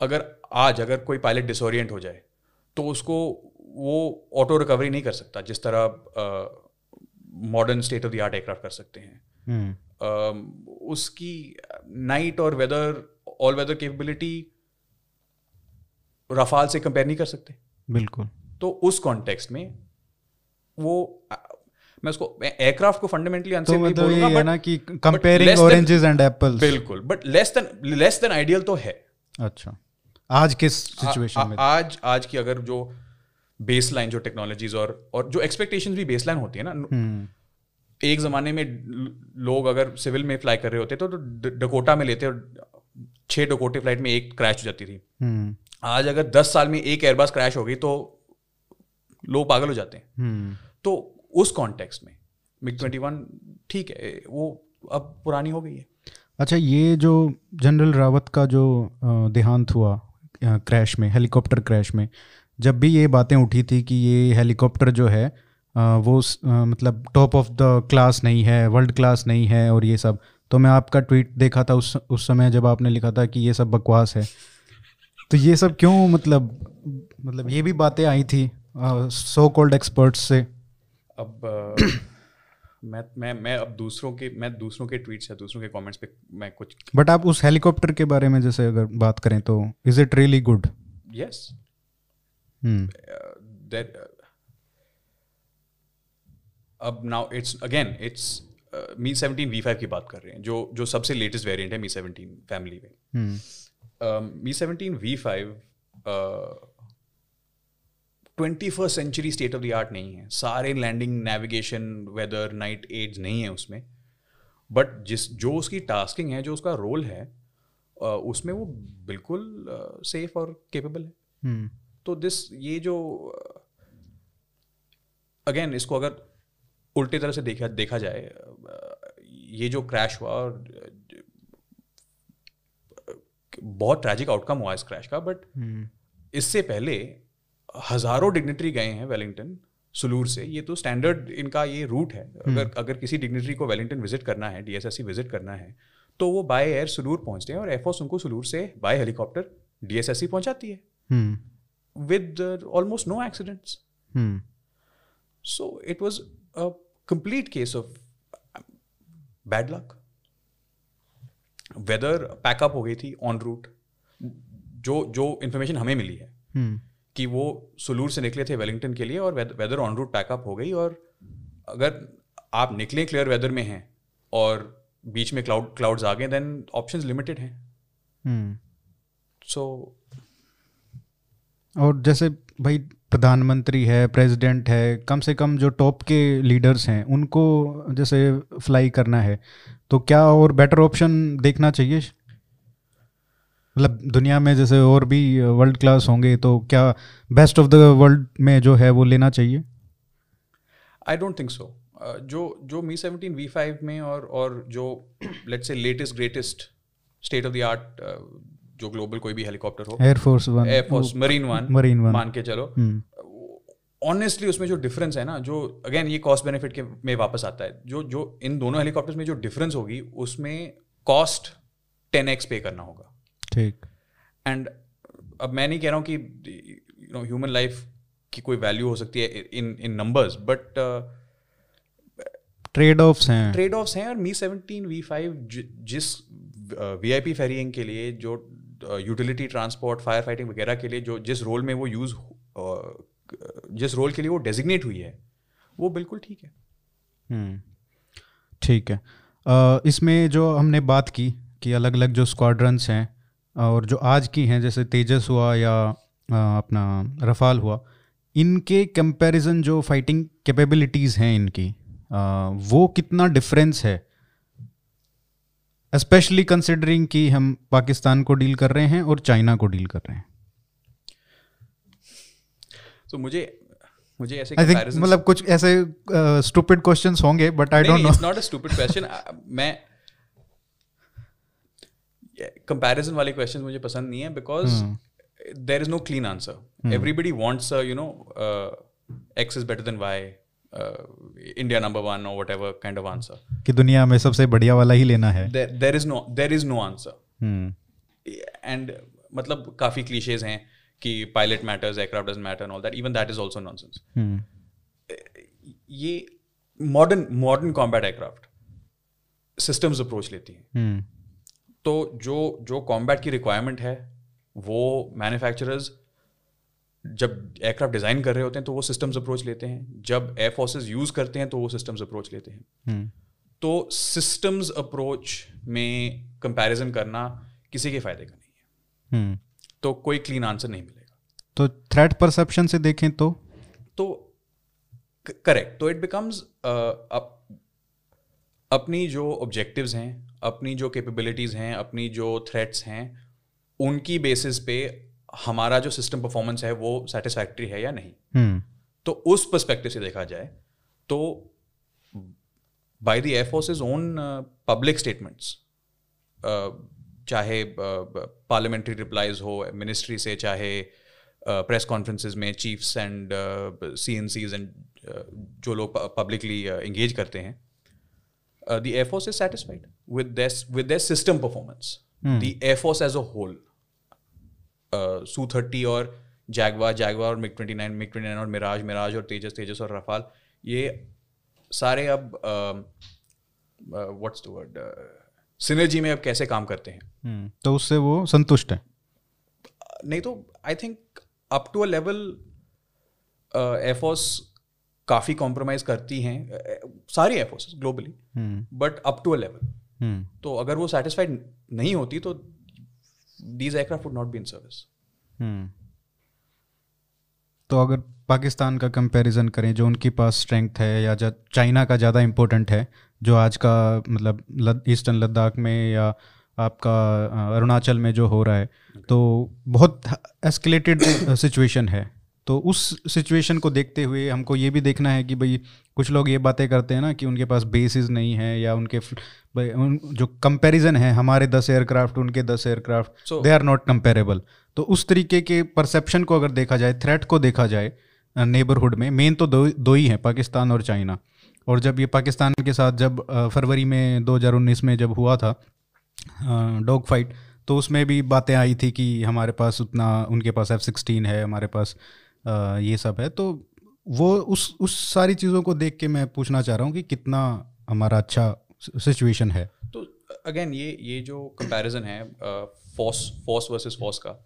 अगर आज अगर कोई पायलट डिसोरियंट हो जाए तो उसको वो ऑटो रिकवरी नहीं कर सकता जिस तरह modern state of the art aircraft कर सकते हैं। हम्म। उसकी नाइट और weather all weather capability Rafale से कंपेयर नहीं कर सकते। बिल्कुल। तो उस कॉन्टेक्स्ट में वो मैं उसको एयरक्राफ्ट को फंडामेंटली तो मतलब ये ना कि कंपेयरिंग ऑरेंजेस एंड एप्पल्स बिल्कुल but less than less than ideal तो है अच्छा आज किस सिचुएशन में आज आज की अगर जो बेसलाइन जो टेक्नोलॉजीज़ और और जो एक्सपेक्टेशंस भी बेसलाइन होती है ना हम्म। एक ज़माने में लोग अगर सिविल में फ्लाई कर रहे होते तो, तो डकोटा में लेते और छः डकोटे फ़्लाइट में एक क्रैश हो जाती थी हम्म। आज अगर दस साल में एक एयरबस क्रैश हो गई तो लोग पागल हो जाते हैं हम्म। तो उस कॉन्टेक्स्ट में। मिग ट्वेंटी वन ठीक है, वो अब पुरानी हो गई है। अच्छा ये जो जनरल रावत का जो देहांत हुआ क्रैश में, हेलीकॉप्टर क्रैश में, जब भी ये बातें उठी थी कि ये हेलीकॉप्टर जो है वो मतलब टॉप ऑफ़ द क्लास नहीं है वर्ल्ड क्लास नहीं है और ये सब तो मैं आपका ट्वीट देखा था उस उस समय जब आपने लिखा था कि ये सब बकवास है। तो ये सब क्यों मतलब मतलब ये भी बातें आई थी सो कॉल्ड एक्सपर्ट्स से? अब मैं मैं मैं अब दूसरों के मैं दूसरों के ट्वीट्स या दूसरों के कमेंट्स पे मैं कुछ बट आप उस हेलीकॉप्टर के बारे में जैसे अगर बात करें तो is it really good yes that अब now it's again it's Mi seventeen V five की बात कर रहे हैं जो जो सबसे लेटेस्ट वेरिएंट है मी। सेवनटीन फैमिली में Mi seventeen V five twenty first century state of the art नहीं है सारे landing navigation weather night aids नहीं है उसमें बट जिस जो उसकी टास्किंग है जो उसका रोल है उसमें वो बिल्कुल सेफ़ और केपेबल है hmm. तो दिस ये जो अगेन इसको अगर उल्टी तरह से देखा देखा जाए ये जो क्रैश हुआ और बहुत ट्रैजिक आउटकम हुआ इस क्रैश का बट hmm. इससे पहले हज़ारों डिग्नेटरी गए हैं वेलिंगटन सुलूर से। ये तो स्टैंडर्ड इनका ये रूट है। हम्म। अगर अगर किसी डिग्नेटरी को वेलिंगटन विज़िट करना है डीएसएससी विज़िट करना है तो वो बाय एयर सुलूर पहुँचते हैं और एयरफोर्स उनको सुलूर से बाय हेलीकॉप्टर डीएसएससी पहुंचाती है। With almost no accidents so it was a complete case of bad luck weather pack up हो गई थी ऑन रूट जो जो इंफॉर्मेशन हमें मिली है। hmm. कि वो सुलूर से निकले थे वेलिंगटन के लिए और वेदर ऑन रूट पैकअप हो गई और अगर आप निकले क्लियर वेदर में हैं और बीच में क्लाउड क्लाउड्स आ गए देन ऑप्शंस लिमिटेड हैं सो hmm. और जैसे भाई प्रधानमंत्री है प्रेसिडेंट है कम से कम जो टॉप के लीडर्स हैं उनको जैसे फ्लाई करना है तो क्या और बेटर ऑप्शन देखना चाहिए मतलब दुनिया में जैसे और भी वर्ल्ड क्लास होंगे तो क्या बेस्ट ऑफ़ द वर्ल्ड में जो है वो लेना चाहिए? आई डोंट थिंक सो जो जो मी सेवनटीन वी फाइव में और और जो लेट से latest greatest state of the art जो ग्लोबल कोई भी हेलीकॉप्टर हो। Air force one air force marine one marine one मान के चलो। Honestly hmm. उसमें जो डिफरेंस है ना जो अगेन ये कॉस्ट बेनिफिट के में वापस आता है। जो जो इन दोनों हेलीकॉप्टर्स में जो डिफरेंस होगी उसमें कॉस्ट टेन एक्स पे करना होगा। ठीक। एंड अब मैं नहीं कह रहा हूँ कि यू नो ह्यूमन लाइफ की कोई वैल्यू हो सकती है इन इन नंबर्स बट ट्रेड ऑफ्स हैं। ट्रेड ऑफ्स हैं और मी सेवनटीन वी फाइव जिस वी आई पी फेरिंग के लिए जो यूटिलिटी ट्रांसपोर्ट फायर फाइटिंग वगैरह के लिए जो जिस रोल में वो यूज़ uh, जिस रोल के लिए वो डेजिग्नेट हुई है वो बिल्कुल ठीक है। हम्म, ठीक है। Uh, इसमें जो हमने बात की कि अलग अलग जो स्क्वाड्रंस हैं और जो आज की हैं जैसे तेजस हुआ या अपना रफाल हुआ इनके कंपैरिजन जो फाइटिंग कैपेबिलिटीज़ हैं इनकी वो कितना डिफरेंस है? स्पेशली कंसिडरिंग कि हम पाकिस्तान को डील कर रहे हैं और चाइना को डील कर रहे हैं। तो so, मुझे मुझे ऐसे मतलब कुछ ऐसे स्टूपिड क्वेश्चंस होंगे but I don't know it's not a stupid question मैं कंपैरिजन वाले क्वेश्चन मुझे पसंद नहीं है because there is no clean answer everybody wants you know X is better than Y India number one और whatever kind of answer कि दुनिया में सबसे बढ़िया वाला ही लेना है। There is no there is no answer and मतलब काफ़ी क्लीशेज हैं कि pilot matters aircraft doesn't matter all that even that is also nonsense ये modern modern combat aircraft systems approach लेती हैं। Hmm. तो जो जो कॉम्बैट की रिक्वायरमेंट है वो मैन्युफैक्चरर्स जब एयरक्राफ्ट डिज़ाइन कर रहे होते हैं तो वो सिस्टम्स अप्रोच लेते हैं। जब एयर फोर्सेज यूज़ करते हैं तो वो सिस्टम्स अप्रोच लेते हैं। hmm. तो सिस्टम्स अप्रोच में कंपैरिजन करना किसी के फ़ायदे का नहीं है। hmm. तो कोई क्लीन आंसर नहीं मिलेगा। तो थ्रेट परसेप्शन से देखें तो? तो करेक्ट तो इट बिकम्स uh, अपनी जो ऑब्जेक्टिव्स हैं अपनी जो कैपेबिलिटीज़ हैं अपनी जो थ्रेट्स हैं उनकी बेसिस पे हमारा जो सिस्टम परफॉर्मेंस है वो सेटिस्फैक्ट्री है या नहीं hmm. तो उस परस्पेक्टिव से देखा जाए तो by the air force own public statements चाहे पार्लियामेंट्री uh, रिप्लाईज हो मिनिस्ट्री से चाहे प्रेस uh, में chiefs and C N Cs and जो लोग पब्लिकली इंगेज करते हैं the air force is satisfied with this with this system performance the air force as a whole Su thirty और Jaguar Jaguar और MiG twenty nine MiG twenty nine और Mirage Mirage और तेजस तेजस और Rafale ये सारे अब व्हाट्स द वर्ड सिनर्जी में अब कैसे काम करते हैं? Hmm. तो उससे वो संतुष्ट है। नहीं तो I think up to a level air force काफ़ी कॉम्प्रोमाइज करती हैं सारी air force globally but up to a level तो अगर वो सेटिस्फाइड नहीं होती तो these aircraft would not be in service तो अगर पाकिस्तान का कंपैरिजन करें जो उनके पास स्ट्रेंथ है या चाइना का ज़्यादा इम्पोर्टेंट है जो आज का मतलब ईस्टर्न लद्दाख में या आपका अरुणाचल में जो हो रहा है तो बहुत एस्केलेटेड सिचुएशन है। तो उस सिचुएशन को देखते हुए हमको ये भी देखना है कि भाई कुछ लोग ये बातें करते हैं ना कि उनके पास बेसिस नहीं है या उनके उन, जो कंपैरिजन है हमारे दस एयरक्राफ्ट उनके दस aircraft they are not comparable तो उस तरीके के परसेप्शन को अगर देखा जाए थ्रेट को देखा जाए नेबरहुड में मेन तो दो दो ही हैं पाकिस्तान और चाइना। और जब ये पाकिस्तान के साथ जब फरवरी में 2019 में जब हुआ था डॉग फाइट तो उसमें भी बातें आई थी कि हमारे पास उतना उनके पास एफ़ सिक्सटीन है हमारे पास ये सब है। तो वो उस उस सारी चीज़ों को देख के मैं पूछना चाह रहा हूँ कि कितना हमारा अच्छा सिचुएशन है। तो अगेन ये ये जो कंपैरिजन है फोर्स फोर्स वर्सेस फोर्स का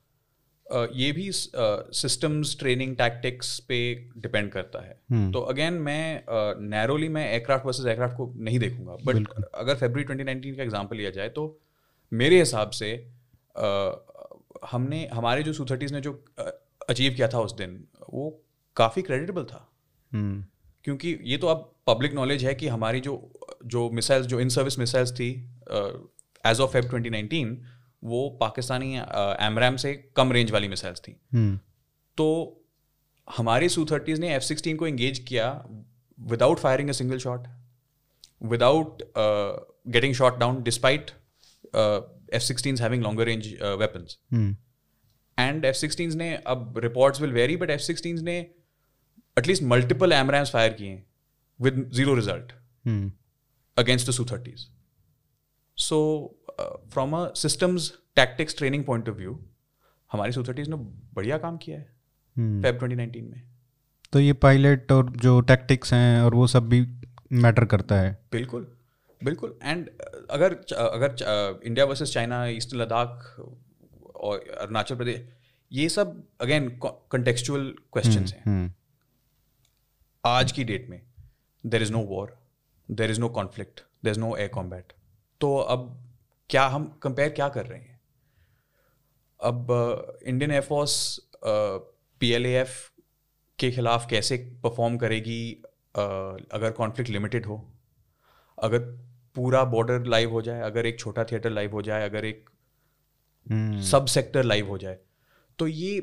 ये भी सिस्टम्स ट्रेनिंग टैक्टिक्स पे डिपेंड करता है। हम्म। तो अगेन मैं नैरोली मैं एयरक्राफ्ट वर्सेस एयरक्राफ्ट को नहीं देखूँगा। बट अगर फेबर 2019 का एग्जांपल लिया जाए तो मेरे हिसाब से हमने हमारे जो सू ने जो अचीव किया था उस दिन वो काफ़ी क्रेडिटेबल था हम्म। क्योंकि ये तो अब पब्लिक नॉलेज है कि हमारी जो जो मिसाइल्स जो इन सर्विस मिसाइल्स थी एज ऑफ़ फेब 2019 वो पाकिस्तानी एमरैम से कम रेंज वाली मिसाइल्स थी हम्म। तो हमारे सू थर्टीज ने एफ़ सिक्सटीन को एंगेज किया without firing a single shot without getting shot down despite F sixteen having longer range weapons and F sixteen ने अब reports will vary but F sixteen ने at least multiple AMRAAMs fire किए with zero result against the Su thirties so from a systems tactics training point of view हमारी Su thirties ने बढ़िया काम किया है फेब ट्वेंटी नाइनटीन में। तो ये पायलट और जो टैक्टिक्स हैं और वो सब भी मैटर करता है। बिल्कुल बिल्कुल। एंड अगर अगर India versus China eastern Ladakh और अरुणाचल प्रदेश ये सब अगेन कंटेक्चुअल क्वेश्चन हैं। आज की डेट में there is no war there is no conflict there is no air combat तो अब क्या हम कंपेयर क्या कर रहे हैं? अब Indian air force P L F के खिलाफ कैसे परफॉर्म करेगी uh, अगर कॉन्फ्लिक्ट लिमिटेड हो अगर पूरा बॉर्डर लाइव हो जाए अगर एक छोटा थिएटर लाइव हो जाए अगर एक सब सेक्टर लाइव हो जाए। तो ये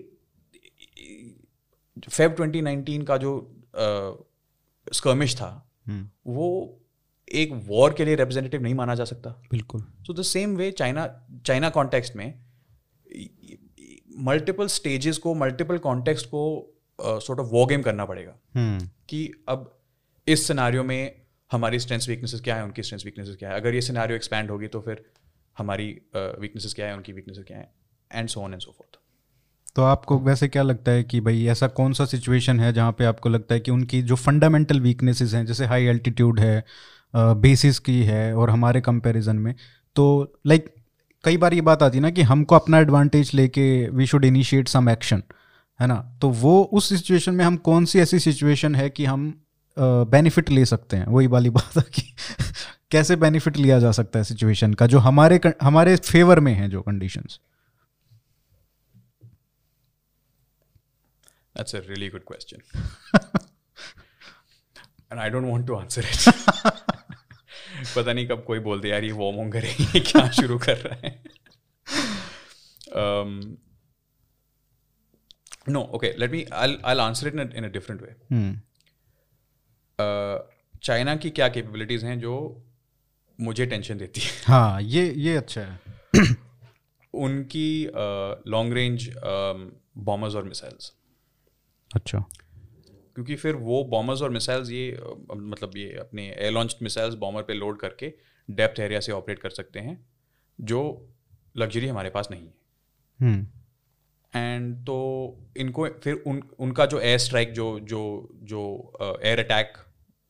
फेब 2019 का जो स्कर्मिश था हम्म। वो एक वॉर के लिए रिप्रेजेंटेटिव नहीं माना जा सकता। बिल्कुल। So the same way China China context में मल्टीपल स्टेजेस को मल्टीपल कॉन्टेक्स्ट को सॉर्ट ऑफ़ वॉ गेम करना पड़ेगा। hmm. कि अब इस सिनारियो में हमारी स्ट्रेंथ वीकनेसेस क्या है उनकी स्ट्रेंथ वीकनेसेस क्या है। अगर ये सिनारियो एक्सपैंड होगी तो फिर हमारी वीकनेसेस क्या है उनकी वीकनेसेस क्या है and so on and so forth तो आपको वैसे क्या लगता है कि भाई ऐसा कौन सा सिचुएशन है जहाँ पे आपको लगता है कि उनकी जो फंडामेंटल वीकनेसेस हैं जैसे हाई एल्टीट्यूड है बेसिस की है और हमारे कंपैरिजन में तो लाइक like, कई बार ये बात आती है ना कि हमको अपना एडवांटेज लेके we should initiate some action है ना? तो वो उस सिचुएशन में हम कौन सी ऐसी सिचुएशन है कि हम बेनिफिट ले सकते हैं। वही वाली बात है कि (laughs) कैसे बेनिफिट लिया जा सकता है सिचुएशन का जो हमारे हमारे फेवर में है जो conditions That's a really good question. (laughs) and I don't want to answer it. (laughs) पता नहीं कब कोई बोल दे यार ये वॉर्म होम करेंगे क्या शुरू कर रहा है? No okay let me I I answer it in a different way China की क्या कैपेबिलिटीज हैं जो मुझे टेंशन देती है? हाँ ये ये अच्छा है। (clears throat) उनकी लॉन्ग रेंज बॉमर्स और मिसाइल्स अच्छा। क्योंकि फिर वो बॉम्बर्स और मिसाइल्स ये मतलब ये अपने एयर लॉन्च मिसाइल्स बॉम्बर पे लोड करके डेप्थ एरिया से ऑपरेट कर सकते हैं जो लग्जरी हमारे पास नहीं है। हम्म। एंड तो इनको फिर उन उनका जो एयर स्ट्राइक जो जो जो एयर अटैक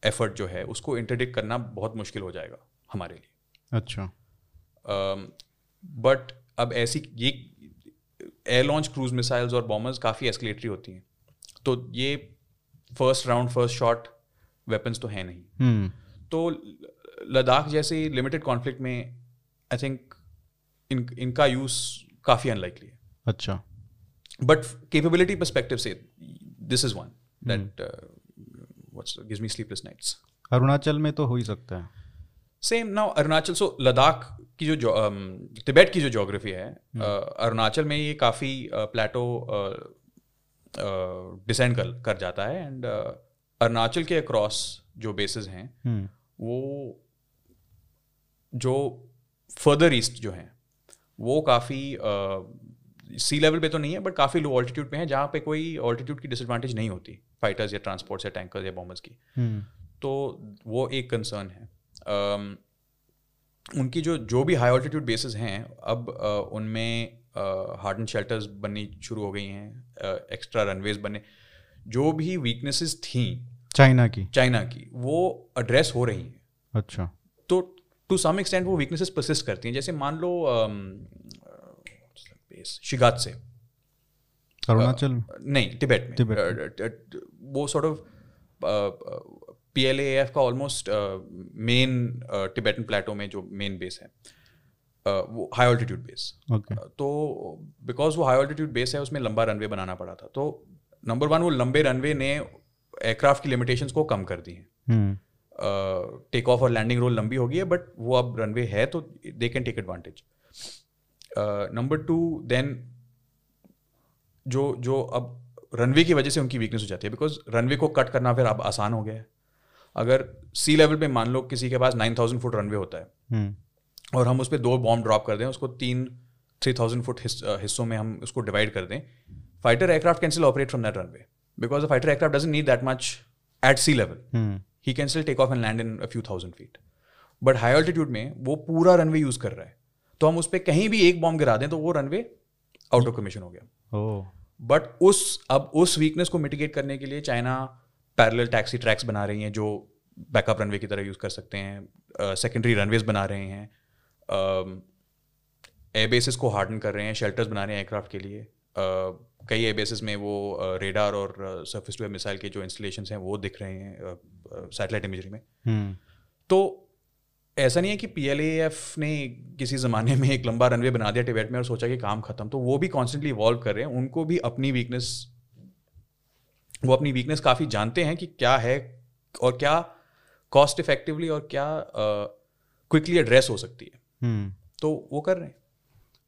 एफर्ट जो है उसको इंटरडिक्ट करना बहुत मुश्किल हो जाएगा हमारे लिए। अच्छा। बट uh, अब ऐसी ये एयर लॉन्च क्रूज मिसाइल्स और बॉमर्स काफ़ी एस्केलेटरी होती हैं। तो ये first round first shot weapons तो हैं नहीं। हम्म। तो लद्दाख जैसे लिमिटेड कॉन्फ्लिक्ट में आई थिंक इन इनका यूज़ काफ़ी अनलाइकली है। अच्छा। बट capability परस्पेक्टिव से this is one that uh, gives me sleepless nights. Arunachal में तो हो ही सकता है। Same now Arunachal so Ladakh की जो जो um, तिब्बत की जो जोग्राफी है uh, अरुणाचल में ये काफ़ी प्लेटो डिसेंड कर कर जाता है एंड अरुणाचल के अक्रॉस जो बेसिस हैं हम्म वो जो फर्दर ईस्ट जो हैं वो काफ़ी सी लेवल पे तो नहीं है बट काफ़ी लो ऑल्टीट्यूड पे हैं जहाँ पे कोई ऑल्टीट्यूड की डिसएडवांटेज नहीं होती। फाइटर्स या ट्रांसपोर्ट्स या टैंकर्स या बॉम्बर्स की। हम्म तो वो एक कंसर्न है। Um, उनकी जो जो भी हाई ऑल्टीट्यूड बेसिस हैं अब uh, उनमें हार्ड एंड शेल्टर्स बननी शुरू हो गई हैं एक्स्ट्रा रनवेज बने। जो भी वीकनेसेस थी चाइना की। चाइना की वो एड्रेस हो रही हैं। अच्छा। तो टू सम एक्सटेंट वो वीकनेसेस परसिस्ट करती हैं। जैसे मान लो शिगात से। अरुणाचल? में? नहीं टिबेट में। uh, वो sort of P L F का ऑलमोस्ट मेन टिबेटन प्लेटो में जो मेन बेस है वो हाई ऑल्टीट्यूड बेस तो बिकॉज़ वो हाई ऑल्टीट्यूड बेस है उसमें लंबा रनवे बनाना पड़ा था। तो नंबर वन वो लंबे रनवे ने एयरक्राफ्ट की लिमिटेशंस को कम कर दी हैं। टेक ऑफ़ और लैंडिंग रोल लंबी होगी है बट वो अब रनवे है तो they can take advantage number two then जो जो अब रनवे की वजह से उनकी वीकनेस हो जाती है बिकॉज़ रनवे को कट करना फिर अब आसान हो गया है। अगर सी लेवल पे मान लो किसी के पास नाइन थाउज़ेंड फुट रनवे होता है हम्म। और हम उस पर दो बॉम्ब ड्रॉप कर दें उसको तीन थ्री थाउज़ेंड फुट हिस्सों में हम उसको डिवाइड कर दें fighter aircraft can still operate from that runway because the fighter aircraft doesn't need that much at sea level he can still take off and land in a few thousand feet but high altitude में वो पूरा runway use कर रहा है। तो हम उस पर कहीं भी एक बॉम्ब गिरा दें तो वो रनवे आउट ऑफ़ कमीशन हो गया। बट उस अब उस वीकनेस को मिटिगेट करने के लिए चाइना पैरेलल टैक्सी ट्रैक्स बना रही हैं जो बैकअप रनवे की तरह यूज़ कर सकते हैं सेकेंडरी रनवेज बना रहे हैं एयर बेसिस को हार्डन कर रहे हैं शेल्टर्स बना रहे हैं एयरक्राफ्ट के लिए। uh, कई एयर बेसिस में वो रेडार और सर्फिस टू एयर मिसाइल के जो इंस्टॉलेशन हैं वो दिख रहे हैं सैटेलाइट इमेजरी में। हम्म। तो ऐसा नहीं है कि पी एल एफ़ ने किसी ज़माने में एक लंबा रनवे बना दिया टिबेट में और सोचा कि काम खत्म तो वो भी कॉन्स्टेंटली इवॉल्व कर रहे हैं। उनको भी अपनी वीकनेस वो अपनी वीकनेस काफ़ी जानते हैं कि क्या है और क्या कॉस्ट इफेक्टिवली और क्या क्विकली uh, एड्रेस हो सकती है। हम्म। तो वो कर रहे हैं।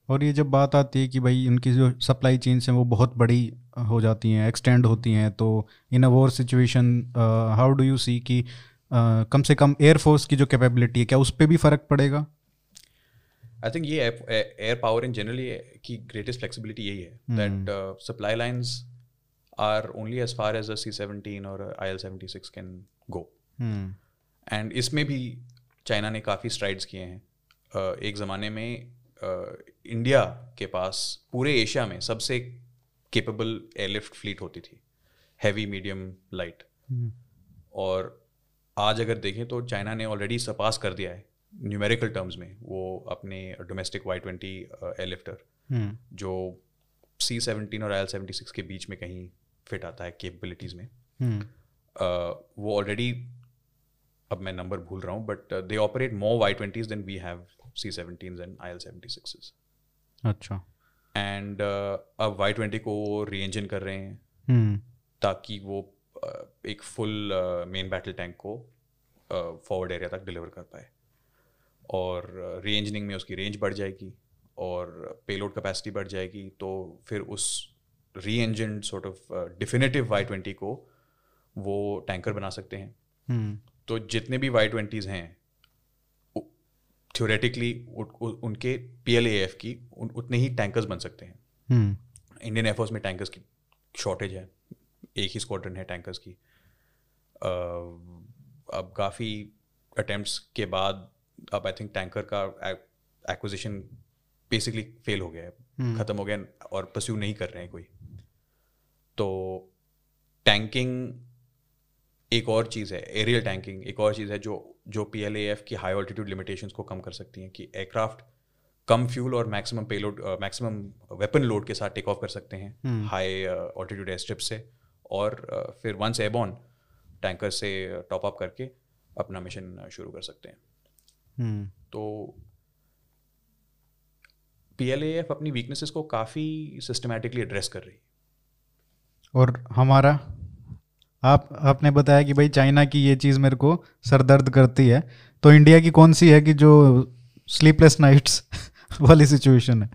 और ये जब बात आती है कि भाई इनकी जो सप्लाई चेन्स हैं वो बहुत बड़ी हो जाती हैं एक्सटेंड होती हैं तो in a war situation how do you see कि कम से कम एयरफोर्स की जो कैपेबिलिटी है क्या उस पर भी फ़र्क पड़ेगा? आई थिंक ये एयर पावर इन जनरली की ग्रेटेस्ट फ्लेक्सिबिलिटी यही है that supply lines are only as far as C seventeen और I L seventy six can go and इसमें भी चाइना ने काफ़ी स्ट्राइड्स किए हैं। uh, एक ज़माने में इंडिया के पास पूरे एशिया में सबसे केपेबल एयरलिफ्ट फ्लीट होती थी। हैवी मीडियम लाइट और आज अगर देखें तो चाइना ने ऑलरेडी सरपास कर दिया है न्यूमेरिकल टर्म्स में वो अपने डोमेस्टिक वाई ट्वेंटी एयरलिफ्टर जो सी सेवनटीन और एल सेवेंटी सिक्स के बीच में कहीं फिट आता है केपेबिलिटीज़ में। हम्म, uh, वो ऑलरेडी अब मैं नंबर भूल रहा हूँ but they operate more Y twenties than we have C seventeen and I L seventy six अच्छा। एंड अब वाई ट्वेंटी को री इंजन कर रहे हैं हम्म, ताकि वो uh, एक फुल मेन बैटल टैंक को फॉरवर्ड एरिया तक डिलीवर कर पाए। और री इंजनिंग में उसकी रेंज बढ़ जाएगी और पेलोड कैपेसिटी बढ़ जाएगी तो फिर उस re engine sort of definitive Y twenty को वो टैंकर बना सकते हैं। हम्म, तो जितने भी वाई ट्वेंटीज़ हैं थ्योरेटिकली उनके पी एल ए एफ़ की उन, उतने ही टैंकर्स बन सकते हैं। हम्म, इंडियन एयरफोर्स में टैंकर्स की शॉर्टेज है। एक ही स्क्वाड्रन है टैंकर्स की। अब काफ़ी अटैम्प्ट्स के बाद अब आई थिंक टैंकर का एक्विजिशन बेसिकली फेल हो गया है। हम्म। ख़त्म हो गया और परस्यू नहीं कर रहे हैं कोई। तो टैंकिंग एक और चीज़ है एरियल टैंकिंग एक और चीज़ है जो जो पी की हाई ऑल्टीट्यूड लिमिटेशंस को कम कर सकती हैं कि एयरक्राफ्ट कम फ्यूल और maximum payload maximum weapon load के साथ टेक ऑफ़ कर सकते हैं। हाई ऑल्टीट्यूड एयर स्ट्रिप से। और uh, फिर वंस एयरबॉर्न टैंकर से टॉप अप करके अपना मिशन शुरू कर सकते हैं। हम्म। तो पीएलएफ अपनी वीकनेसेस को काफ़ी सिस्टमेटिकली एड्रेस कर रही है। और हमारा आप आपने बताया कि भाई चाइना की ये चीज़ मेरे को सर दर्द करती है तो इंडिया की कौन सी है कि जो स्लीपलेस नाइट्स (laughs) वाली सिचुएशन है?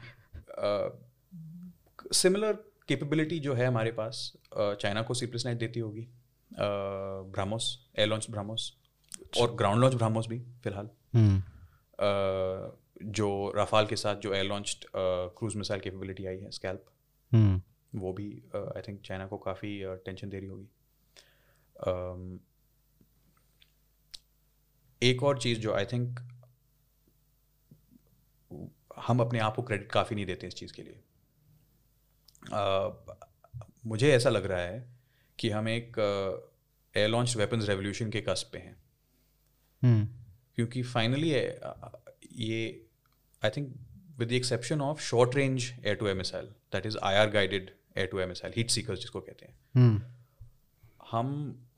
सिमिलर कैपेबिलिटी जो है हमारे पास चाइना को सीप्लेस नाइट देती होगी ब्राह्मोस एयर लॉन्च ब्राह्मोस और ग्राउंड लॉन्च ब्राह्मोस भी फ़िलहाल। हम्म। जो राफाल के साथ जो air launch cruise missile capability आई है स्कैल्प हम्म। वो भी आई थिंक चाइना को काफ़ी टेंशन दे रही होगी। एक और चीज़ जो आई थिंक हम अपने आप को क्रेडिट काफ़ी नहीं देते इस चीज़ के लिए। मुझे ऐसा लग रहा है कि हम एक एयर लॉन्च वेपन्स रेवोल्यूशन के कस्प पे हैं। हम्म। क्योंकि फाइनली ये I think with the exception of short range air to air missile that is I R guided air to air missile heat seekers जिसको कहते हैं। हम्म। हम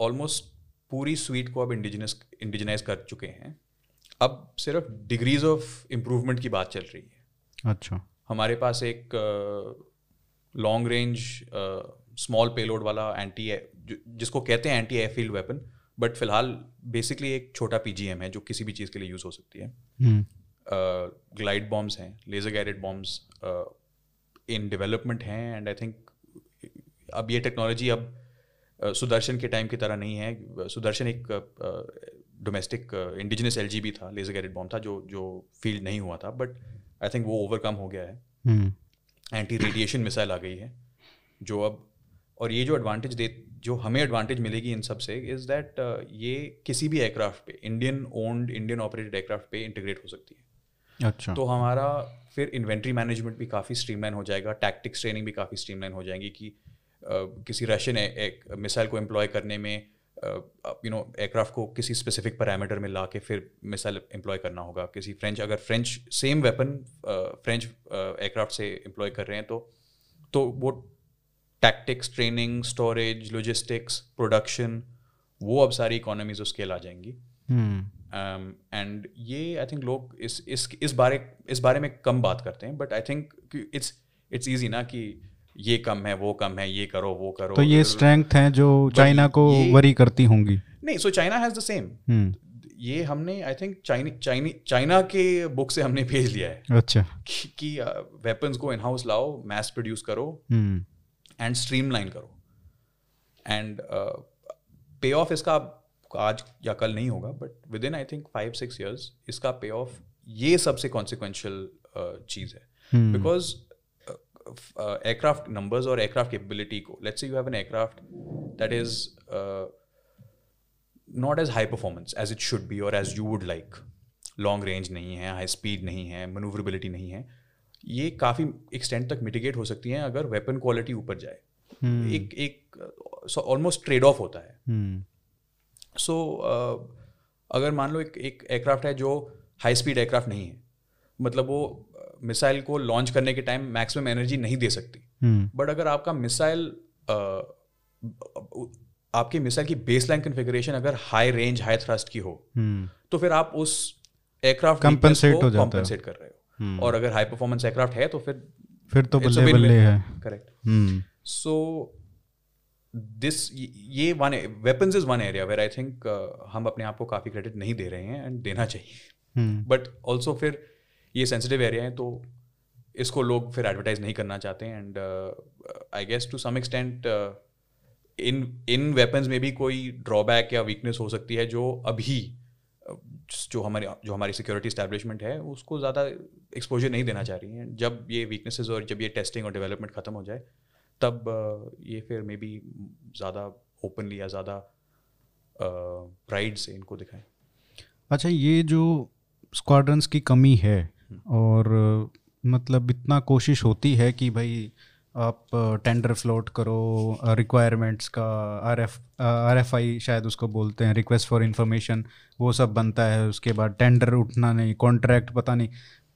ऑलमोस्ट पूरी स्वीट को अब इंडिजिनस इंडिजनाइज कर चुके हैं। अब सिर्फ़ डिग्रीज ऑफ़ इम्प्रूवमेंट की बात चल रही है। अच्छा। हमारे पास एक लॉन्ग रेंज स्मॉल पेलोड वाला एंटी जिसको कहते हैं एंटी एयरफील्ड वेपन बट फ़िलहाल बेसिकली एक छोटा पीजीएम है जो किसी भी चीज़ के लिए यूज़ हो सकती है। हम्म। ग्लाइड बॉम्ब्स हैं laser guided bombs in development हैं एंड आई थिंक अब ये टेक्नोलॉजी अब अ, सुदर्शन के टाइम की तरह नहीं है। सुदर्शन एक डोमेस्टिक इंडिजिनस एल भी था लेज़र गाइडेड बॉम्ब था जो जो फ़ील्ड नहीं हुआ था बट आई थिंक वो ओवरकम हो गया है। हम्म। एंटी रेडिएशन मिसाइल आ गई है जो अब और ये जो एडवांटेज दे जो हमें एडवांटेज मिलेगी इन सबसे इज़ दैट ये किसी भी एयरक्राफ्ट पे Indian owned Indian operated aircraft पे इंटीग्रेट हो सकती है। अच्छा। तो हमारा फिर इन्वेंट्री मैनेजमेंट भी काफ़ी स्ट्रीमलाइन हो जाएगा टैक्टिक्स ट्रेनिंग भी काफ़ी स्ट्रीमलाइन हो जाएगी कि अ, किसी रशियन मिसाइल को एम्प्लॉय करने में यू नो एयरक्राफ्ट को किसी स्पेसिफिक पैरामीटर में ला के फिर मिसाइल एम्प्लॉय करना होगा। किसी फ्रेंच अगर French same weapon French aircraft से एम्प्लॉय कर रहे हैं तो तो वो tactics training storage logistics production वो अब सारी इकोनॉमीज उसके आ जाएँगी। एंड ये आई थिंक लोग इस इस इस बारे इस बारे में कम बात करते हैं but I think it's it's easy ना कि ये कम है वो कम है ये करो वो करो। तो ये स्ट्रेंथ हैं जो चाइना को वरी करती होंगी। नहीं so China has the same हम्म। ये हमने आई थिंक चाइनी चाइनी चाइना के बुक से हमने भेज लिया है। अच्छा। कि, कि वेपन्स को इन हाउस लाओ मैस प्रोड्यूस करो हम्म। एंड स्ट्रीमलाइन करो। एंड पे ऑफ़ इसका आज या कल नहीं होगा but within I think five six years इसका पे ऑफ़ ये सबसे कॉन्सिक्वेंशियल चीज़ है। हम्म। बिकॉज़ एयरक्राफ्ट नंबर्स और एयरक्राफ्ट कैपेबिलिटी को let's you have an aircraft that is not as high performance as it should be और as you would like long range नहीं है हाई स्पीड नहीं है मनूवरेबिलिटी नहीं है. ये काफ़ी एक्सटेंड तक मिटिगेट हो सकती हैं अगर वेपन क्वालिटी ऊपर जाए. हम्म एक एक ऑलमोस्ट ट्रेड ऑफ़ होता है. सो अगर मान लो एक एक एयरक्राफ्ट है जो हाई स्पीड एयरक्राफ्ट नहीं है मतलब वो मिसाइल को लॉन्च करने के टाइम मैक्सिमम एनर्जी नहीं दे सकती। हम्म। बट अगर आपका मिसाइल आपकी मिसाइल की बेसलाइन कन्फिगरेशन अगर हाई रेंज हाई थ्रस्ट की हो हम्म। तो फिर आप उस एयरक्राफ्ट Compensate हो जाता है। कर रहे हो। और अगर हाई परफॉर्मेंस एयरक्राफ्ट है तो फिर फिर तो बल्ले बल्ले है। करेक्ट हम्म। सो दिस ये one weapons is one area where I think हम अपने आप को काफ़ी क्रेडिट नहीं दे रहे हैं एंड देना चाहिए। हम्म। बट ऑल्सो फिर ये सेंसिटिव एरिया है तो इसको लोग फिर एडवर्टाइज नहीं करना चाहते and I guess to some extent in in weapons में भी कोई ड्रॉबैक या वीकनेस हो सकती है जो अभी uh, जो हमारी जो हमारी सिक्योरिटी इस्टेब्लिशमेंट है उसको ज़्यादा एक्सपोजर नहीं देना चाह रही हैं जब ये वीकनेसेस और जब ये टेस्टिंग और डेवलपमेंट खत्म हो जाए तब ये फिर मे बी ज़्यादा ओपनली या ज़्यादा प्राइड से इनको दिखाएँ अच्छा ये जो स्क्वाड्रंस की कमी है। और मतलब इतना कोशिश होती है कि भाई आप टेंडर फ्लोट करो रिक्वायरमेंट्स का R F R F I शायद उसको बोलते हैं रिक्वेस्ट फॉर इंफॉर्मेशन वो सब बनता है। उसके बाद टेंडर उठना नहीं कॉन्ट्रैक्ट पता नहीं,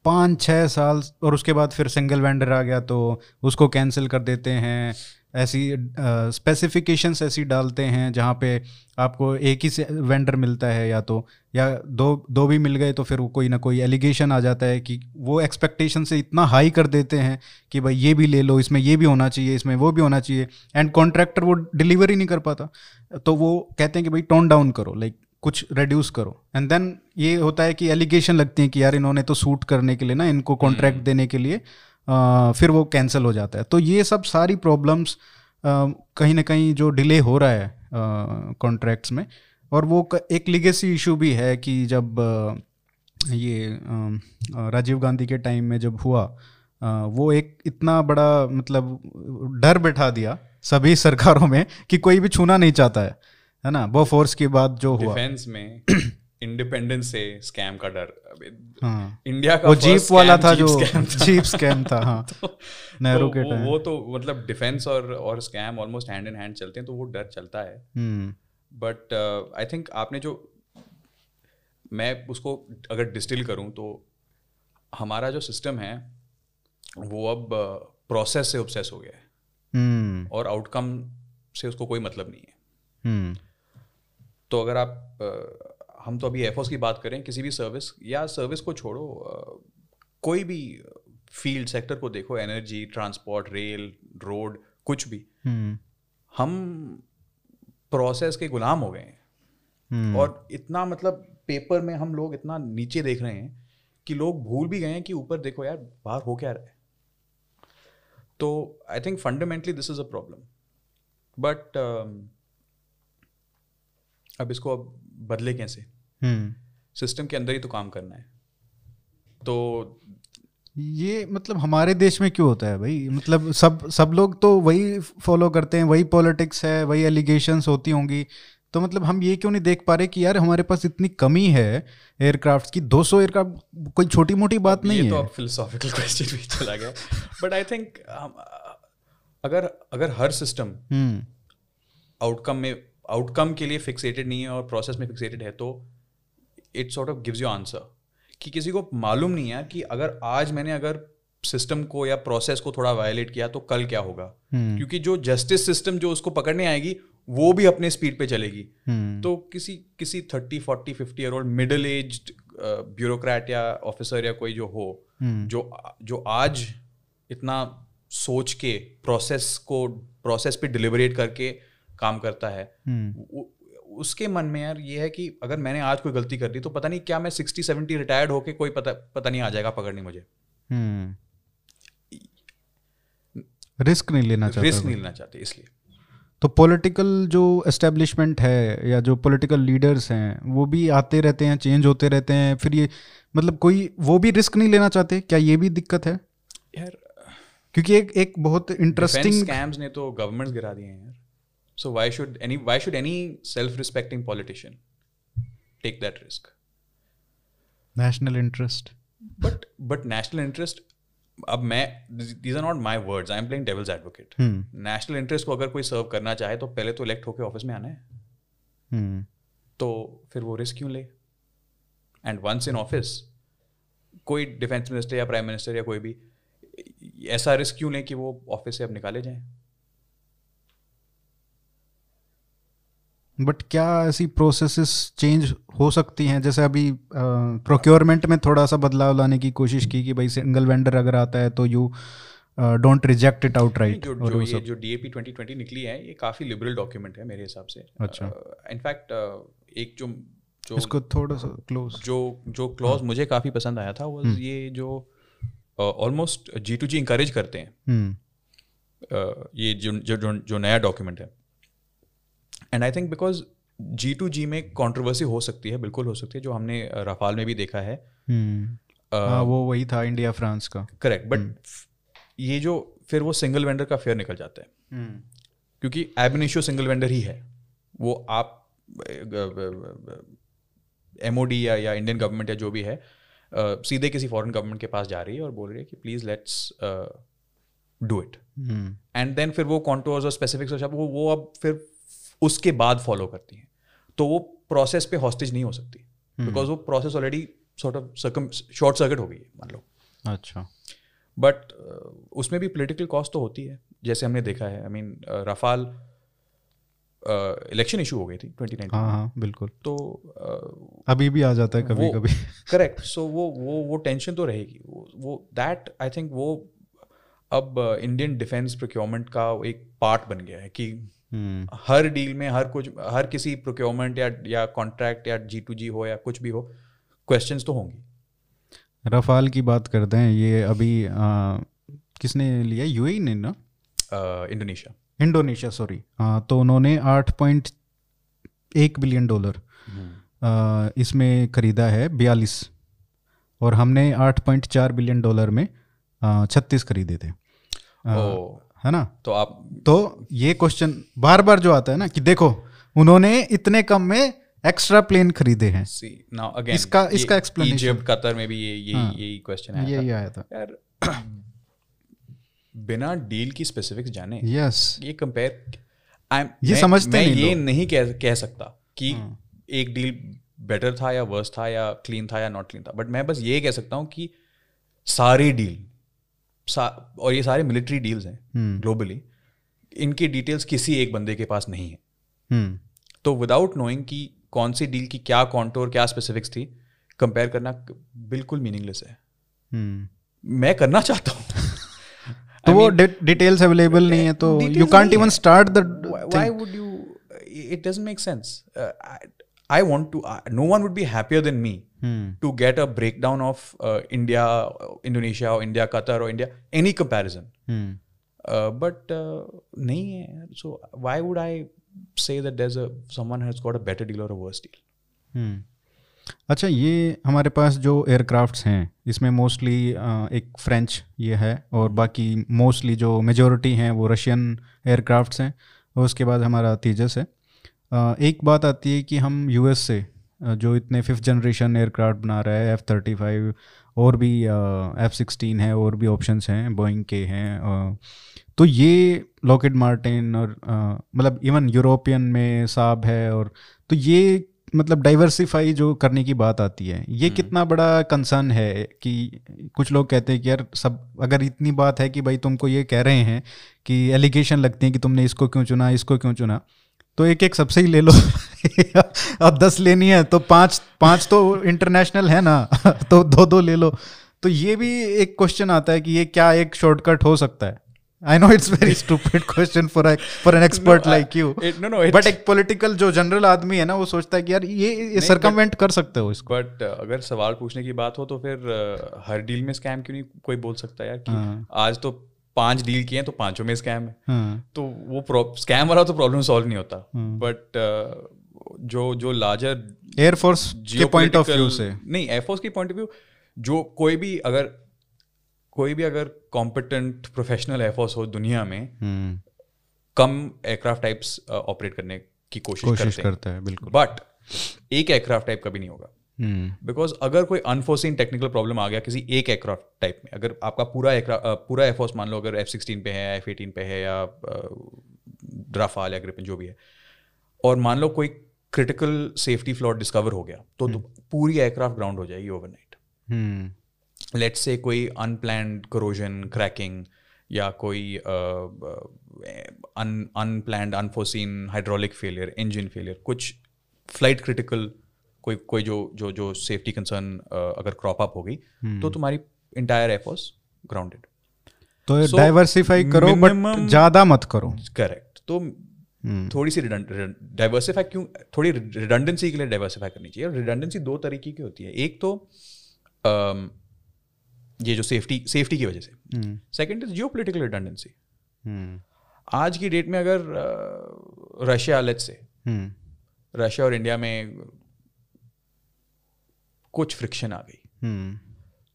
पाँच छः साल और उसके बाद फिर सिंगल वेंडर आ गया तो उसको कैंसिल कर देते हैं। ऐसी स्पेसिफिकेशंस ऐसी डालते हैं जहाँ पे आपको एक ही से वेंडर मिलता है या तो या दो दो भी मिल गए तो फिर वो कोई ना कोई एलिगेशन आ जाता है कि वो एक्सपेक्टेशन से इतना हाई कर देते हैं कि भाई ये भी ले लो इसमें ये भी होना चाहिए इसमें वो भी होना चाहिए एंड कॉन्ट्रैक्टर वो डिलीवर ही नहीं कर पाता तो वो कहते हैं कि भाई टोन डाउन करो लाइक कुछ रिड्यूस करो एंड देन ये होता है कि एलिगेशन लगती है कि यार इन्होंने तो सूट करने के लिए ना इनको कॉन्ट्रैक्ट हम्म। देने के लिए फिर वो कैंसिल हो जाता है। तो ये सब सारी प्रॉब्लम्स कहीं ना कहीं जो डिले हो रहा है कॉन्ट्रैक्ट्स में और वो एक लिगेसी इशू भी है कि जब ये राजीव गांधी के टाइम में जब हुआ वो एक इतना बड़ा मतलब डर बैठा दिया सभी सरकारों में कि कोई भी छूना नहीं चाहता है है ना? वो फोर्स के बाद जो हुआ। डिफेंस में (clears throat) इंडिपेंडेंस से स्कैम का डर। हाँ। इंडिया का वो जीप वाला था जो जीप स्कैम था हाँ। (laughs) तो, नेहरू तो के टाइम वो तो मतलब डिफेंस और और scam almost hand in hand चलते हैं तो वो डर चलता है। बट आई थिंक आपने जो मैं उसको अगर डिस्टिल करूँ तो हमारा जो सिस्टम है वो अब प्रोसेस uh, से ऑब्सेस हो गया है। hmm. और आउटकम से उसको कोई मतलब नहीं है। hmm. तो अगर आप uh, हम तो अभी एफओस की बात करें किसी भी सर्विस या सर्विस को छोड़ो कोई भी फ़ील्ड सेक्टर को देखो एनर्जी ट्रांसपोर्ट रेल रोड कुछ भी hmm. हम प्रोसेस के गुलाम हो गए हैं hmm. और इतना मतलब पेपर में हम लोग इतना नीचे देख रहे हैं कि लोग भूल भी गए हैं कि ऊपर देखो यार बाहर हो क्या रहा है तो I think fundamentally this is a problem but अब इसको अब बदले कैसे? System hmm. के अंदर ही तो काम करना है। तो ये मतलब हमारे देश में क्यों होता है भाई? मतलब सब सब लोग तो वही फॉलो करते हैं वही पॉलिटिक्स है वही एलिगेशंस होती होंगी। तो मतलब हम ये क्यों नहीं देख पा रहे कि यार हमारे पास इतनी कमी है एयरक्राफ्ट की? 200 एयरक्राफ्ट कोई छोटी मोटी बात नहीं ये है। तो अब फिलोसॉफिकल क्वेश्चन (laughs) भी चला गया। बट आई थिंक अगर अगर हर सिस्टम आउटकम में आउटकम के लिए फिक्सेटेड नहीं है और प्रोसेस में फिक्सेटेड है तो it sort of gives you answer कि किसी को मालूम नहीं है कि अगर आज मैंने अगर सिस्टम को या प्रोसेस को थोड़ा वायलेट किया तो कल क्या होगा hmm. क्योंकि जो जस्टिस सिस्टम जो उसको पकड़ने आएगी वो भी अपने स्पीड पे चलेगी hmm. तो किसी किसी thirty forty fifty year old middle age bureaucrat या ऑफिसर या कोई जो हो hmm. जो जो आज इतना सोच के प्रोसेस को प्रोसेस पे डिलिबरेट करके काम करता है। hmm. उसके मन में यार ये है कि अगर मैंने आज कोई गलती कर दी तो पता नहीं क्या मैं सिक्सटी सेवेंटी रिटायर्ड होके कोई पता पता नहीं आ जाएगा पकड़ने मुझे। रिस्क नहीं लेना चाहते रिस्क नहीं लेना चाहते इसलिए। तो पॉलिटिकल जो एस्टेब्लिशमेंट है या जो पॉलिटिकल लीडर्स हैं वो भी आते रहते हैं चेंज होते रहते हैं फिर ये मतलब कोई वो भी रिस्क नहीं लेना चाहते? क्या ये भी दिक्कत है? यार क्योंकि एक एक बहुत इंटरेस्टिंग स्कैम्स ने तो गवर्नमेंट्स गिरा दिए हैं यार। So why should any why should any self-respecting politician take that risk? National interest. But but national interest अब मैं these are not my words I am playing devil's advocate national interest को अगर कोई सर्व करना चाहे तो पहले तो इलेक्ट होकर ऑफ़िस में आना है hmm. तो फिर वो रिस्क क्यों ले एंड वंस इन ऑफ़िस कोई डिफेंस मिनिस्टर या प्राइम मिनिस्टर या कोई भी ऐसा रिस्क क्यों लें कि वो ऑफ़िस से अब निकाले जाएँ बट क्या ऐसी प्रोसेसेस चेंज हो सकती हैं? जैसे अभी प्रोक्योरमेंट में थोड़ा सा बदलाव लाने की कोशिश की कि भाई सिंगल वेंडर अगर आता है तो you don't reject it outright जो जो ये जो D A P twenty twenty निकली है ये काफ़ी लिबरल डॉक्यूमेंट है मेरे हिसाब से। अच्छा। इनफैक्ट uh, uh, एक जो जो इसको थोड़ा सा क्लोज जो जो क्लॉज हाँ. मुझे काफ़ी पसंद आया था वो हम्म। ये जो almost G to G encourage करते हैं। uh, ये जो जो जो नया डॉक्यूमेंट है। And I think because G to G में कंट्रोवर्सी हो सकती है बिल्कुल हो सकती है जो हमने रफाल में भी देखा है। hmm. uh, वो वही था इंडिया फ्रांस का। Correct but hmm. ये जो फिर वो सिंगल वेंडर का फेयर निकल जाता है। हम्म, क्योंकि एबनिशियो सिंगल वेंडर ही है। वो आप एम या या इंडियन गवर्नमेंट या जो भी है सीधे किसी फॉरेन गवर्नमेंट के पास जा रही है और बोल रही है कि प्लीज़ लेट्स डू इट हम्म, एंड देन फिर वो कॉन्टोर्स और स्पेसिफिक्स वो वो अब फिर उसके बाद फॉलो करती हैं। तो वो प्रोसेस पे हॉस्टेज नहीं हो सकती। बिकॉज़ वो process already sort of circum short circuit हो गई है मान लो। अच्छा। बट उसमें भी पॉलिटिकल कॉस्ट तो होती है। जैसे हमने देखा है I mean Rafale election issue हो गई थी 2019 हाँ हाँ बिल्कुल। तो uh, अभी भी आ जाता है कभी वो- कभी करेक्ट सो वो वो वो टेंशन तो रहेगी। वो दैट आई थिंक वो अब इंडियन डिफेंस प्रोक्योरमेंट का एक पार्ट बन गया है कि हम्म, हर डील में हर कुछ हर किसी प्रोक्योरमेंट या या कॉन्ट्रैक्ट या जी टू जी हो या कुछ भी हो क्वेश्चन तो होंगी। रफाल की बात करते हैं ये अभी आ, किसने लिया? यूएई ने ना? इंडोनेशिया इंडोनेशिया सॉरी हाँ तो उन्होंने आठ पॉइंट एक बिलियन डॉलर इसमें खरीदा है बयालीस। और हमने आठ पॉइंट चार बिलियन डॉलर में छत्तीस खरीदे थे। आ, ओ है ना? तो आप तो ये क्वेश्चन बार बार जो आता है ना कि देखो उन्होंने इतने कम में एक्स्ट्रा प्लेन खरीदे हैं। सी नाउ अगेन इसका- इसका explanation- इजिप्ट कतर में भी ये ये हाँ। यही क्वेश्चन आया यही आया था। यार (clears throat) बिना डील की स्पेसिफिक्स जाने यस ये कंपेयर आई ये समझते मैं नहीं ये। नहीं कह कह सकता कि हाँ। एक डील बेटर था या वर्स था या क्लीन था या नॉट क्लीन था। बट मैं बस ये कह सकता हूँ कि सारी डील और ये सारे मिलिट्री डील्स हैं ग्लोबली इनकी डिटेल्स किसी एक बंदे के पास नहीं है। हम्म। तो विदाउट नोइंग कि कौन सी डील की क्या कॉन्टोर क्या स्पेसिफिक्स थी कंपेयर करना बिल्कुल मीनिंगलेस है। हम्म। मैं करना चाहता हूँ। (laughs) तो वो डिटेल्स अवेलेबल नहीं है तो you can't even start the would you? It doesn't make sense. Uh, I want to no one would be happier than me to get a breakdown of India Indonesia और India Qatar और India any comparison but नहीं है so why would I say someone has got a better deal और a verse deal अच्छा ये हमारे पास जो aircraft हैं इसमें मोस्टली uh, एक फ्रेंच ये है और बाकी मोस्टली जो मेजोरिटी हैं वो रशियन एयरक्राफ्ट हैं और उसके बाद हमारा तेजस है। एक बात आती है कि हम यूएस से जो इतने फिफ्थ जनरेशन एयरक्राफ्ट बना रहा है एफ़ थर्टी फाइव और भी एफ़ सिक्सटीन है और भी ऑप्शंस हैं बोइंग के हैं तो ये लॉकेट मार्टिन और मतलब इवन यूरोपियन में साब है और तो ये मतलब डाइवर्सिफाई जो करने की बात आती है ये कितना बड़ा कंसर्न है कि कुछ लोग कहते हैं कि यार सब अगर इतनी बात है कि भाई तुमको ये कह रहे हैं कि एलिगेशन लगती है कि तुमने इसको क्यों चुना इसको क्यों चुना तो एक एक सबसे ही ले लो। (laughs) अब दस लेनी है तो पाँच पाँच तो इंटरनेशनल है ना। (laughs) तो दो दो ले लो। तो ये भी एक क्वेश्चन आता है कि ये क्या एक शॉर्टकट हो सकता है? I know it's very stupid question for for an expert like you no. It, but एक पॉलिटिकल जो जनरल आदमी है ना वो सोचता है कि यार ये सरकमवेंट कर सकते हो इसको। but uh, अगर सवाल पूछने की बात हो तो फिर uh, हर डील में स्कैम क्यों नहीं कोई बोल सकता यार कि हाँ। आज तो पाँच डील किए हैं तो पाँचों में स्कैम है। हाँ। तो वो स्कैम वाला तो प्रॉब्लम सॉल्व नहीं होता। बट जो जो लार्जर एयरफोर्स के पॉइंट ऑफ़ व्यू से। नहीं एयरफोर्स के पॉइंट ऑफ़ व्यू जो कोई भी अगर कोई भी अगर कॉम्पिटेंट प्रोफेशनल एयरफोर्स हो दुनिया में हम्म, कम एयरक्राफ्ट टाइप्स ऑपरेट करने की कोशिश, कोशिश करते हैं। करता है बिल्कुल। बट एक एयरक्राफ्ट टाइप कभी नहीं होगा। बिकॉज़ अगर कोई अनफोर्सिन टेक्निकल प्रॉब्लम आ गया किसी एक एयरक्राफ्ट टाइप में अगर आपका पूरा एयरक्राफ्ट पूरा एयरफोर्स मान लो अगर एफ़ सिक्सटीन पे है एफ़ एटीन पे है या ड्राफाल या ग्रिपिन जो भी है और मान लो कोई क्रिटिकल सेफ्टी फ्लॉट डिस्कवर हो गया तो, तो पूरी एयरक्राफ्ट ग्राउंड हो जाएगी ओवरनाइट लेट्स से कोई अनप्लैंड करोजन क्रैकिंग या कोई unplanned unforeseen hydraulic failure engine failure कुछ फ़्लाइट क्रिटिकल कोई कोई जो जो जो सेफ्टी कंसर्न अगर क्रॉप अप हो गई तो तुम्हारी इंटायर एयरफोर्स ग्राउंडेड तो So, डाइवर्सिफाई करो बट ज़्यादा मत करो। करेक्ट तो हम्म, थोड़ी सी डाइवर्सिफाई क्यों थोड़ी रिडंडेंसी के लिए डाइवर्सिफाई करनी चाहिए। और रिडंडेंसी दो तरीके की होती है। एक तो अम, ये जो सेफ्टी सेफ्टी की वजह से। Hmm, second is geopolitical redundancy hmm, आज की डेट में अगर Russia let's say hmm, Russia और इंडिया में कुछ फ्रिक्शन आ गई। हम्म,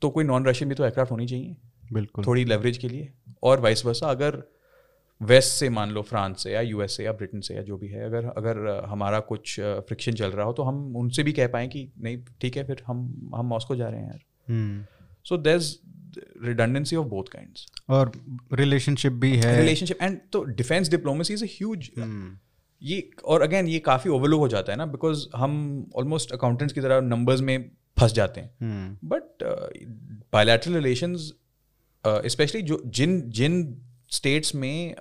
तो कोई नॉन रशियन भी तो एयरक्राफ्ट होनी चाहिए। बिल्कुल। थोड़ी लेवरेज के लिए। और वाइस वर्सा अगर वेस्ट से मान लो फ्रांस से या यूएस से या ब्रिटेन से या जो भी है अगर अगर हमारा कुछ फ्रिक्शन चल रहा हो तो हम उनसे भी कह पाएँ कि नहीं ठीक है फिर हम हम मॉस्को जा रहे हैं यार। So there redundancy of both kind और रिलेशनशिप भी है। रिलेशनशिप एंड तो डिफेंस डिप्लोमेसी इज़ ह्यूज ये और अगेन ये काफ़ी ओवरलुक हो जाता है ना बिकॉज़ हम ऑलमोस्ट अकाउंटेंट्स की तरह नंबर्स में फंस जाते हैं बट बायलैटरल रिलेशन स्पेशली जो जिन जिन स्टेट्स में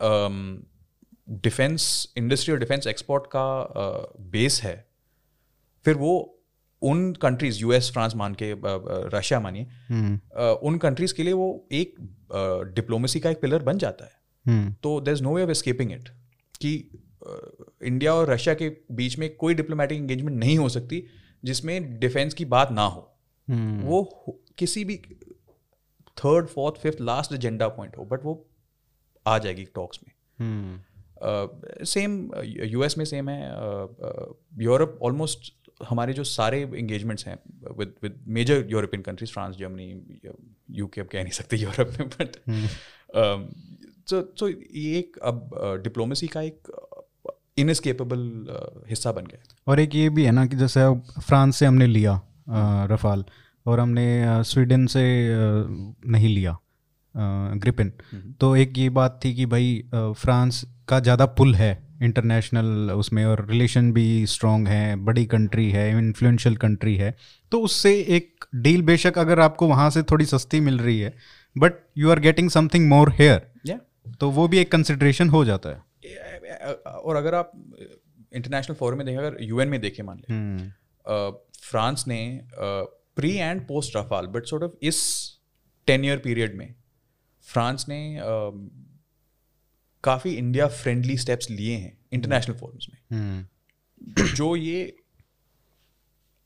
डिफेंस um, इंडस्ट्री और डिफेंस एक्सपोर्ट का बेस uh, है फिर वो उन कंट्रीज़ यूएस फ्रांस मान के रशिया मानिए हम्म। उन कंट्रीज़ के लिए वो एक डिप्लोमेसी का एक पिलर बन जाता है हम्म। तो there is no way of escaping it कि इंडिया और रशिया के बीच में कोई डिप्लोमेटिक एंगेजमेंट नहीं हो सकती जिसमें डिफेंस की बात ना हो हम्म। वो किसी भी third fourth fifth last agenda point हो बट वो आ जाएगी टॉक्स में। सेम यूएस में सेम है यूरोप ऑलमोस्ट हमारे जो सारे इंगेजमेंट्स हैं with with major European countries France Germany UK अब कह नहीं सकते यूरोप में बट सो तो ये एक अब डिप्लोमेसी का एक इनस्केपेबल हिस्सा बन गया और एक ये भी है ना कि जैसे अब फ्रांस से हमने लिया रफाल और हमने स्वीडन से नहीं लिया ग्रिपिन। हम्म। तो एक ये बात थी कि भाई फ्रांस का ज़्यादा पुल है इंटरनेशनल उसमें और रिलेशन भी स्ट्रॉन्ग है बड़ी कंट्री है इन्फ्लुएंशियल कंट्री है। तो उससे एक डील बेशक अगर आपको वहाँ से थोड़ी सस्ती मिल रही है but you are getting something more here तो वो भी एक कंसिड्रेशन हो जाता है। और अगर आप इंटरनेशनल फोरम में देखें अगर यूएन में देखें मान लें फ्रांस हम्म। ने pre and post Rafale but sort of इस टेन ईयर पीरियड में फ्रांस ने काफ़ी इंडिया फ्रेंडली स्टेप्स लिए हैं इंटरनेशनल फोरम्स में हम्म। जो ये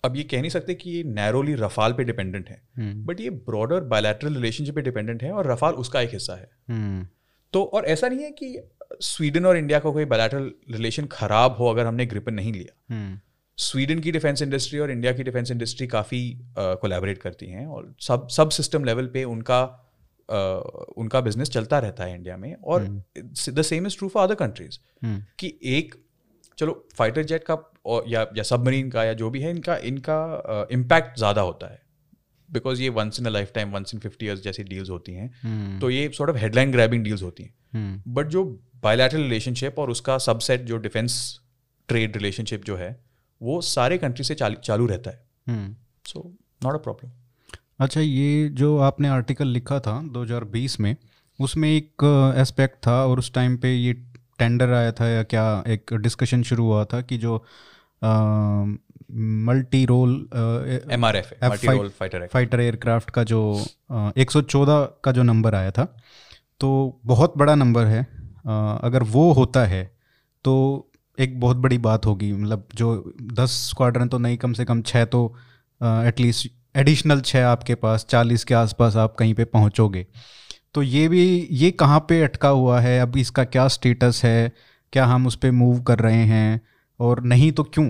अब ये कह नहीं सकते कि ये नैरोली रफाल पे डिपेंडेंट है बट हम्म। ये ब्रॉडर बायलैटरल रिलेशनशिप पे डिपेंडेंट है और रफाल उसका एक हिस्सा है। तो और ऐसा नहीं है कि स्वीडन और इंडिया का कोई बायलैटरल रिलेशन खराब हो अगर हमने ग्रिपन नहीं लिया स्वीडन की डिफेंस इंडस्ट्री और इंडिया की डिफेंस इंडस्ट्री काफ़ी कोलैबोरेट करती हैं और सब सब सिस्टम लेवल पे उनका Uh, उनका बिज़नेस चलता रहता है इंडिया में और the same is true for other countries कि एक चलो फाइटर जेट का और या या सबमरीन का या जो भी है इनका इनका इम्पैक्ट uh, ज़्यादा होता है बिकॉज़ ये once in a lifetime once in fifty years जैसी डील्स होती हैं। hmm. तो ये sort of headline grabbing deals होती हैं। But hmm. जो बायोलैटरल रिलेशनशिप और उसका सबसेट जो डिफेंस ट्रेड रिलेशनशिप जो है वो सारे कंट्री से चाल, चालू रहता है। सो नॉट अ प्रॉब्लम अच्छा ये जो आपने आर्टिकल लिखा था 2020 में उसमें एक एस्पेक्ट था और उस टाइम पे ये टेंडर आया था या क्या एक डिस्कशन शुरू हुआ था कि जो multi role M R F fighter fighter aircraft का जो एक सौ चौदह का जो नंबर आया था तो बहुत बड़ा नंबर है। अगर वो होता है तो एक बहुत बड़ी बात होगी। मतलब जो दस स्क्वाड्रन तो नहीं कम से कम छः तो एटलीस्ट एडिशनल छः आपके पास चालीस के आसपास आप कहीं पे पहुंचोगे। तो ये भी ये कहाँ पे अटका हुआ है? अब इसका क्या स्टेटस है? क्या हम उस पर मूव कर रहे हैं? और नहीं तो क्यों?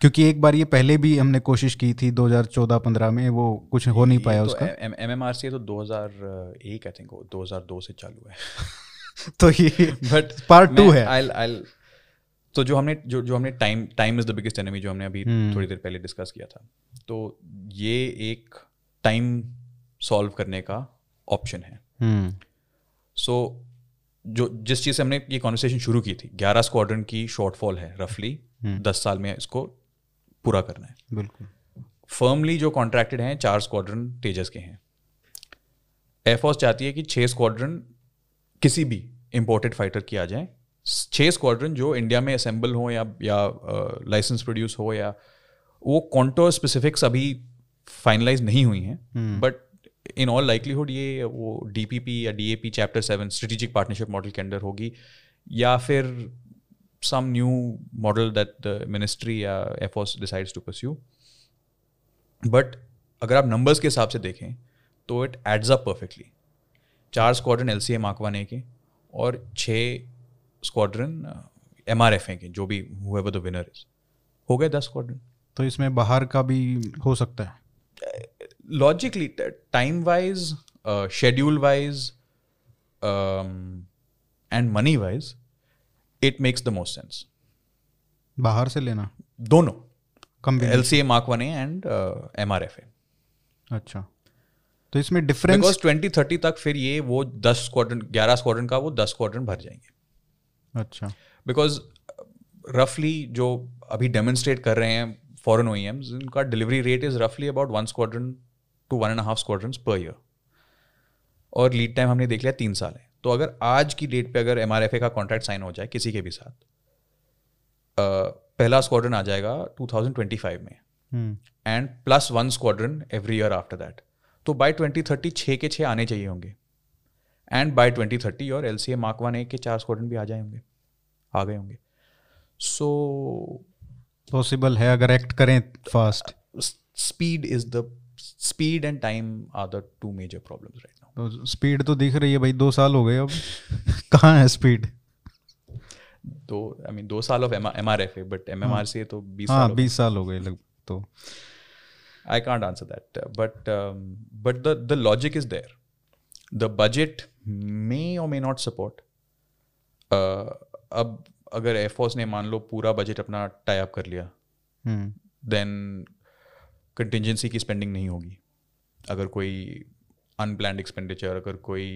क्योंकि एक बार ये पहले भी हमने कोशिश की थी 2014-15 में वो कुछ हो नहीं पाया तो उसका एम एम आर सी तो 2001 आई थिंक 2002 से चालू है। तो ये बट पार्ट टू है I'll, I'll, तो जो हमने जो जो हमने time time is the biggest enemy जो हमने अभी hmm. थोड़ी देर पहले डिस्कस किया था तो ये एक टाइम सॉल्व करने का ऑप्शन है सो hmm. so, जो जिस चीज़ से हमने ये कॉन्वर्सेशन शुरू की थी ग्यारह स्क्वाड्रन की शॉर्टफॉल है रफली hmm. दस साल में इसको पूरा करना है बिल्कुल फर्मली जो कॉन्ट्रैक्टेड हैं चार स्क्वाड्रन तेजस के हैं एयरफोर्स चाहती है कि छः स्क्वाड्रन किसी भी इम्पोर्टेड फाइटर की आ जाए। छः स्क्वाड्रन जो इंडिया में असेंबल हो या या लाइसेंस प्रोड्यूस हो या वो कॉन्टोर स्पेसिफिक्स अभी फाइनलाइज नहीं हुई हैं। बट इन ऑल लाइकलीहुड ये वो डीपीपी या DAP chapter seven strategic partnership model के अंडर होगी। या फिर some new model that the ministry या air force decides to pursue but अगर आप नंबर्स के हिसाब से देखें तो इट एड्स अप परफेक्टली चार स्क्वाड्रन एल सी एम आंकवाने के और छः स्क्वाड्रन एम आर एफ़ हैं के जो भी हुए द विनर इज़ हो गए दस स्क्वाड्रन तो इसमें बाहर का भी हो सकता है। Logically time wise wise um, and money wise it makes the most sense बाहर से लेना। दोनों। L C A mark one and M R F A अच्छा। तो इसमें डिफरेंस बिकॉज़ ट्वेंटी थर्टी तक फिर ये वो दस स्क्वाड्रन ग्यारह स्क्वाड्रन का वो दस स्क्वाड्रन भर जाएँगे। अच्छा। बिकॉज़ रफली जो अभी डेमोन्स्ट्रेट कर रहे हैं फॉरन ओ उनका डिलीवरी रेट इज़ रफली about one squadron to one and half squadron per year और लीड टाइम हमने देख लिया तीन साल है। तो अगर आज की डेट पे अगर एम आर एफ़ ए का कॉन्ट्रैक्ट साइन हो जाए किसी के भी साथ uh, पहला स्क्वाड्रन आ जाएगा 2025 में। And plus one squadron every year after that तो बाय 2030 छः के छः आने चाहिए होंगे। एंड बाय 2030 और L C A mark one A के चार स्क्वाड्रन भी आ जाए होंगे आ गए होंगे। सो पॉसिबल है अगर एक्ट करें fast speed is the speed and time are the two major problems right now तो स्पीड तो दिख रही है भाई दो साल हो गए अब। (laughs) कहाँ है स्पीड दो आई मीन दो साल of M R F A but M M R C तो बीस हाँ बीस साल हो गए लग तो। I can't answer that. Uh, But um, but the the logic is there. The budget may or may not support. Uh, अब अगर एयरफोर्स ने मान लो पूरा बजट अपना टाई अप कर लिया देन कंटिजेंसी की स्पेंडिंग नहीं होगी अगर कोई अनप्लान्ड एक्सपेंडिचर अगर कोई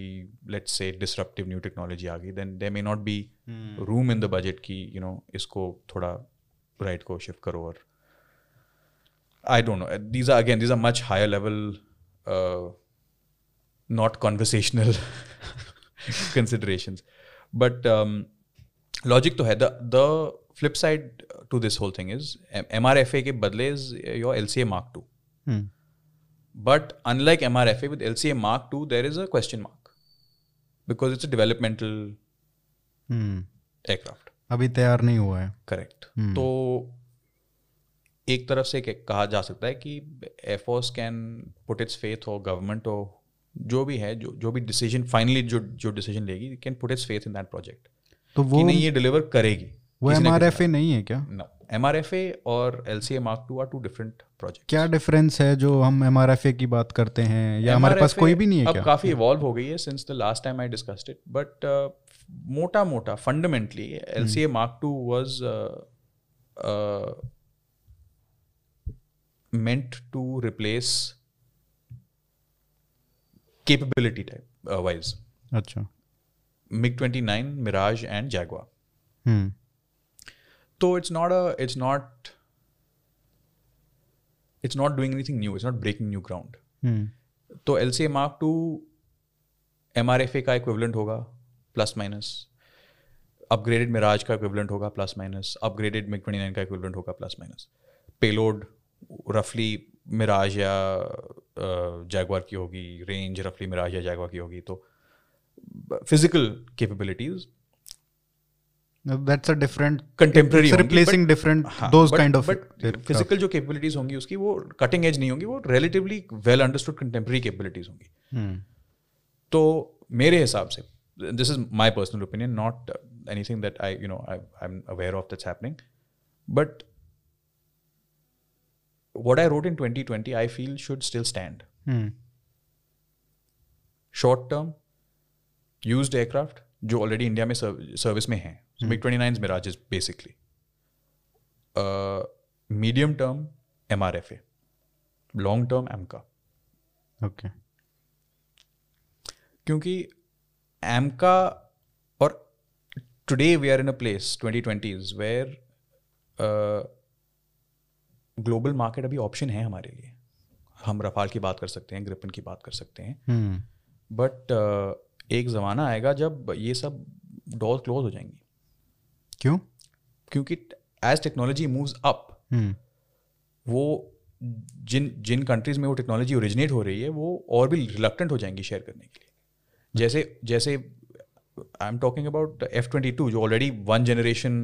let's say disruptive new technology आ गई then they may not be room in the budget की यू नो इसको थोड़ा राइट को शिफ्ट करो और I don't know. These are again, these are much higher level, uh, not conversational considerations. But um, logic to hai. The the flip side to this whole thing is MRFA के बदले is your LCA Mark II. Hmm But unlike MRFA with LCA Mark II, there is a question mark because it's a developmental hmm aircraft. अभी तैयार नहीं हुआ है correct तो एक तरफ़ से कहा जा सकता है कि air force can put its faith हो गवर्नमेंट हो जो भी है जो जो भी डिसीज़न फाइनली जो जो डिसीज़न लेगी can put its faith in that project तो कि वो नहीं ये डिलीवर करेगी वो एम आर एफ़ ए नहीं है क्या? एम आर एफ़ ए और L C A mark two are two different project क्या डिफरेंस है जो हम एम आर एफ़ ए की बात करते हैं? या हमारे पास कोई भी नहीं है अब क्या? काफ़ी इवॉल्व हो गई है since the last time I discussed it but मोटा मोटा fundamentally L C A mark two was meant to replace capability type uh, wise अच्छा MiG 29, Mirage, and Jaguar. Hmm So it's not a it's not it's not doing anything new. It's not breaking new ground. Hmm तो L C mark two M R F A का equivalent होगा plus minus upgraded Mirage का equivalent होगा plus minus upgraded MiG twenty nine का equivalent होगा plus minus payload रफली Mirage या Jaguar की होगी रेंज रफली मिराज या जैगवार की होगी तो physical capabilities that's a different contemporary replacing different kind of physical जो कैपेबिलिटीज होंगी उसकी वो कटिंग एज नहीं होंगी वो relatively well understood contemporary capabilities होंगी। हम्म तो मेरे हिसाब से this is my personal opinion not anything that I you know I am aware of that's happening but what I wrote in 2020, I feel should still stand. Hmm Short term, used aircraft, जो already India में service में हैं. MiG twenty nine Mirages basically medium term M R F A long term AMCA okay क्योंकि AMCA और today we are in a place twenty twenties where global market अभी option है हमारे लिए। हम रफाल की बात कर सकते हैं ग्रिपन की बात कर सकते हैं। हम्म। बट एक ज़माना आएगा जब ये सब डोर क्लोज हो जाएँगी। क्यों? क्योंकि एज टेक्नोलॉजी मूव्स अप वो जिन जिन कंट्रीज़ में वो टेक्नोलॉजी ओरिजिनेट हो रही है वो और भी रिलक्टेंट हो जाएँगी शेयर करने के लिए। जैसे जैसे I am talking about F twenty two जो ऑलरेडी वन जनरेशन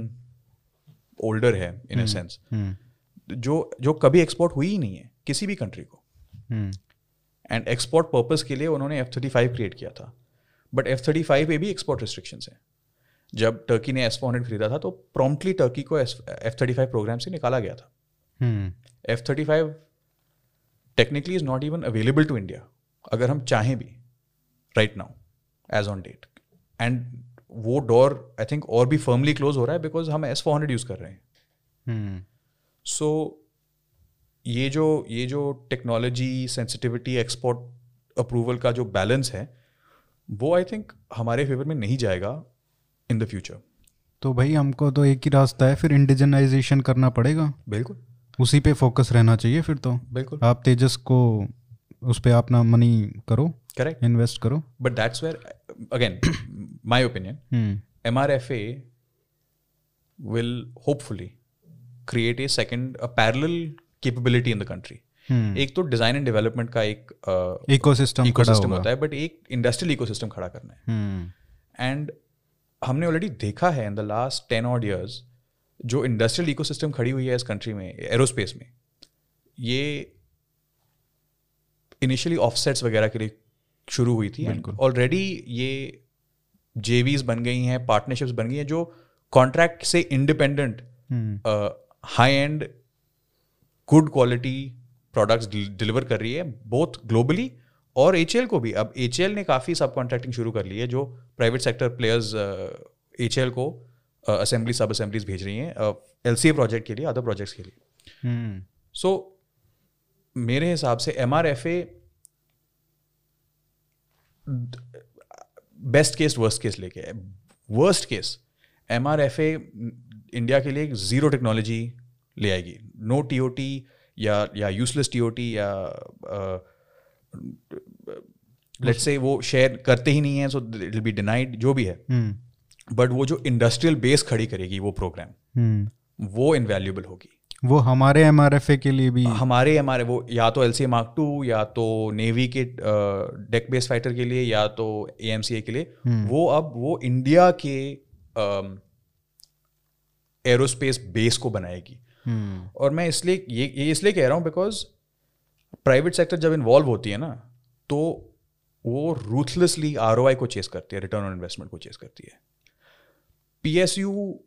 ओल्डर है इन अ सेंस जो जो कभी एक्सपोर्ट हुई ही नहीं है किसी भी कंट्री को। हम्म। एंड एक्सपोर्ट पर्पस के लिए उन्होंने एफ़ थर्टी फाइव क्रिएट किया था। बट एफ़ थर्टी फाइव पे भी एक्सपोर्ट रिस्ट्रिक्शंस हैं। जब टर्की ने एस फोर हंड्रेड खरीदा था तो प्रॉम्प्टली टर्की को एफ़ थर्टी फाइव प्रोग्राम से निकाला गया था। हम्म। F thirty five technically is not even available to India अगर हम चाहें भी right now as on date and वो डोर आई थिंक और भी फर्मली क्लोज हो रहा है बिकॉज़ हम एस फोर हंड्रेड यूज़ कर रहे हैं। सो so, ये जो ये जो टेक्नोलॉजी सेंसिटिविटी एक्सपोर्ट अप्रूवल का जो बैलेंस है वो आई थिंक हमारे फेवर में नहीं जाएगा इन द फ्यूचर तो भाई हमको तो एक ही रास्ता है फिर इंडिजनाइजेशन करना पड़ेगा। बिल्कुल। उसी पे फोकस रहना चाहिए फिर तो। बिल्कुल। आप तेजस को उस पर अपना मनी करो करेक्ट इन्वेस्ट करो। But that's where again my opinion M R F A will hopefully create a second parallel capability in the country एक तो डिज़ाइन एंड डेवलपमेंट का एक इकोसिस्टम इकोसिस्टम होता है बट एक इंडस्ट्रियल इकोसिस्टम खड़ा करना है। एंड हमने ऑलरेडी देखा है in the last ten odd years जो इंडस्ट्रियल इकोसिस्टम खड़ी हुई है इस कंट्री में एरोस्पेस में ये इनिशियली ऑफसेट्स वगैरह के लिए शुरू हुई थी। ऑलरेडी ये जेवीज बन गई हैं पार्टनरशिप्स बन गई हैं जो कॉन्ट्रैक्ट से independent high end good quality products deliver कर रही है बोथ ग्लोबली और एचएल को भी। अब एचएल ने काफ़ी सब कॉन्ट्रैक्टिंग शुरू कर ली है जो private sector players H L assembly sub assemblies भेज रही हैं एल सी प्रोजेक्ट के लिए अदर प्रोजेक्ट्स के लिए। सो hmm. so, मेरे हिसाब से M R F A best case worst case लेके worst case M R F A India के लिए ज़ीरो टेक्नोलॉजी ले आएगी नो टी ओ टी या या यूजलेस टी ओ टी या लेट से वो शेयर करते ही नहीं है सो इट बी डिनाइड जो भी है बट hmm. वो जो इंडस्ट्रियल बेस खड़ी करेगी वो प्रोग्राम hmm. वो इनवैल्यूबल होगी वो हमारे एमआरएफए के लिए भी हमारे एम वो या तो एल सी मार्क टू या तो नेवी के डेक बेस फाइटर के लिए या तो ए के लिए hmm. वो अब वो इंडिया के एरोस्पेस बेस को बनाएगी। और मैं इसलिए ये ये इसलिए कह रहा हूँ बिकॉज़ प्राइवेट सेक्टर जब इन्वॉल्व होती है ना तो वो रूथलेसली आरओआई को चेस करती है रिटर्न ऑन इन्वेस्टमेंट को चेस करती है। पीएसयू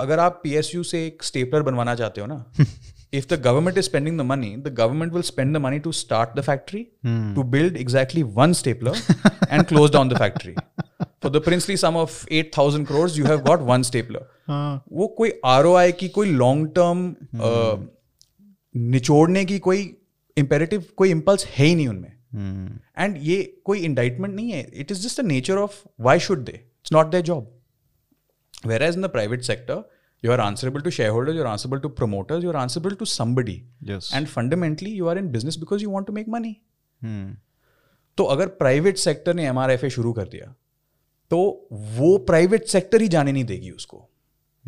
अगर आप पीएसयू से एक स्टेपलर बनवाना चाहते हो ना if the government is spending the money the government will spend the money to start the factory to build exactly one stapler and close down the factory for the princely sum of eight thousand crore you have got one हाँ। वो कोई ROI की कोई long term हम्म। निचोड़ने की कोई imperative कोई impulse है ही नहीं उनमें। हम्म। एंड ये कोई इंडाइटमेंट नहीं है। It is just the nature of why should they it's not their job whereas in the private sector you are answerable to shareholder you're answerable to promoters you are answerable to somebody and fundamentally you are in business because you want to make money तो अगर private sector ने M R F A शुरू कर दिया तो वो private sector ही जाने नहीं देगी उसको.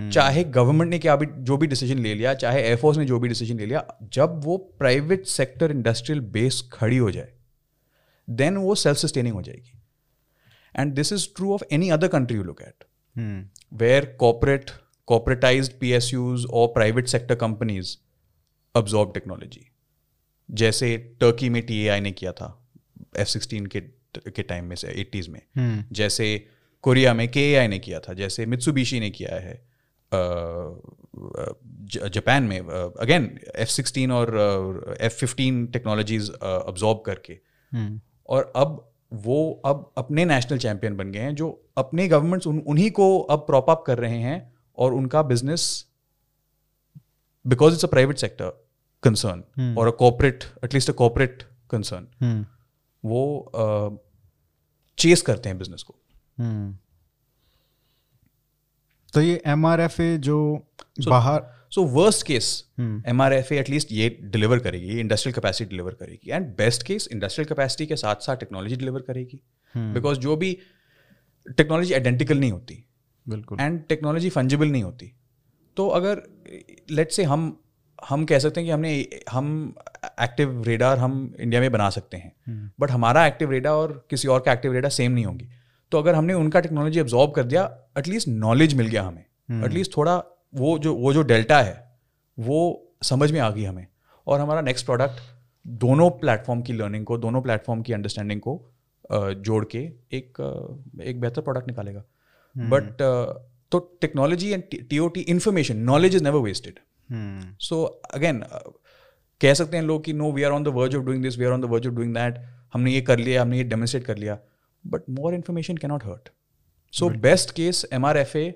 चाहे गवर्नमेंट ने क्या भी जो भी डिसीज़न ले लिया चाहे एयरफोर्स ने जो भी डिसीज़न ले लिया जब वो प्राइवेट सेक्टर इंडस्ट्रियल बेस खड़ी हो जाए देन वो सेल्फ सस्टेनिंग हो जाएगी। And this is true of any other country you look at where corporate corporatize P S Us और private sector companies absorb technology जैसे टर्की में टी ए आई ने किया था एफ़ सिक्सटीन के के टाइम में से एटीज में। hmm. जैसे कोरिया में के ए आई ने किया था जैसे मित्सुबिशी ने किया है जापान में अगेन एफ़ सिक्सटीन और एफ़ फिफ्टीन टेक्नोलॉजीज़ अब्जॉर्ब करके hmm. और अब वो अब अपने नेशनल चैंपियन बन गए हैं जो अपने गवर्नमेंट्स उन, उन्हीं को अब प्रॉप अप कर रहे हैं और उनका business because it's a private sector concern और a corporate at least a corporate concern वो चेस uh, करते हैं बिज़नेस को hmm. तो ये एम जो so, बाहर so worst case M R F at least ये डिलीवर करेगी इंडस्ट्रियल कैपेसिटी डिलीवर करेगी. And best case industrial capacity के साथ साथ टेक्नोलॉजी डिलीवर करेगी. Because hmm. जो भी टेक्नोलॉजी आइडेंटिकल नहीं होती. बिल्कुल। एंड टेक्नोलॉजी फंजिबल नहीं होती. तो अगर लेट से हम हम कह सकते हैं कि हमने हम एक्टिव रेडार हम इंडिया में बना सकते हैं. But hmm. हमारा एक्टिव रेडार और किसी और का एक्टिव रेडार सेम नहीं होंगी. तो अगर हमने उनका टेक्नोलॉजी एब्जॉर्ब कर दिया एटलीस्ट नॉलेज मिल गया हमें। At least hmm. थोड़ा वो जो वो जो डेल्टा है वो समझ में आ गई हमें। और हमारा नेक्स्ट प्रोडक्ट दोनों प्लेटफॉर्म की लर्निंग को दोनों प्लेटफॉर्म की अंडरस्टैंडिंग को जोड़ के एक एक बेहतर प्रोडक्ट निकालेगा। But hmm. तो technology and T O T information knowledge is never wasted so again कह सकते हैं लोग कि no we are on the verge of doing this we are on the verge of doing that हमने ये कर लिया हमने ये डेमोस्ट्रेट कर लिया। But more information cannot hurt. So best case MRFA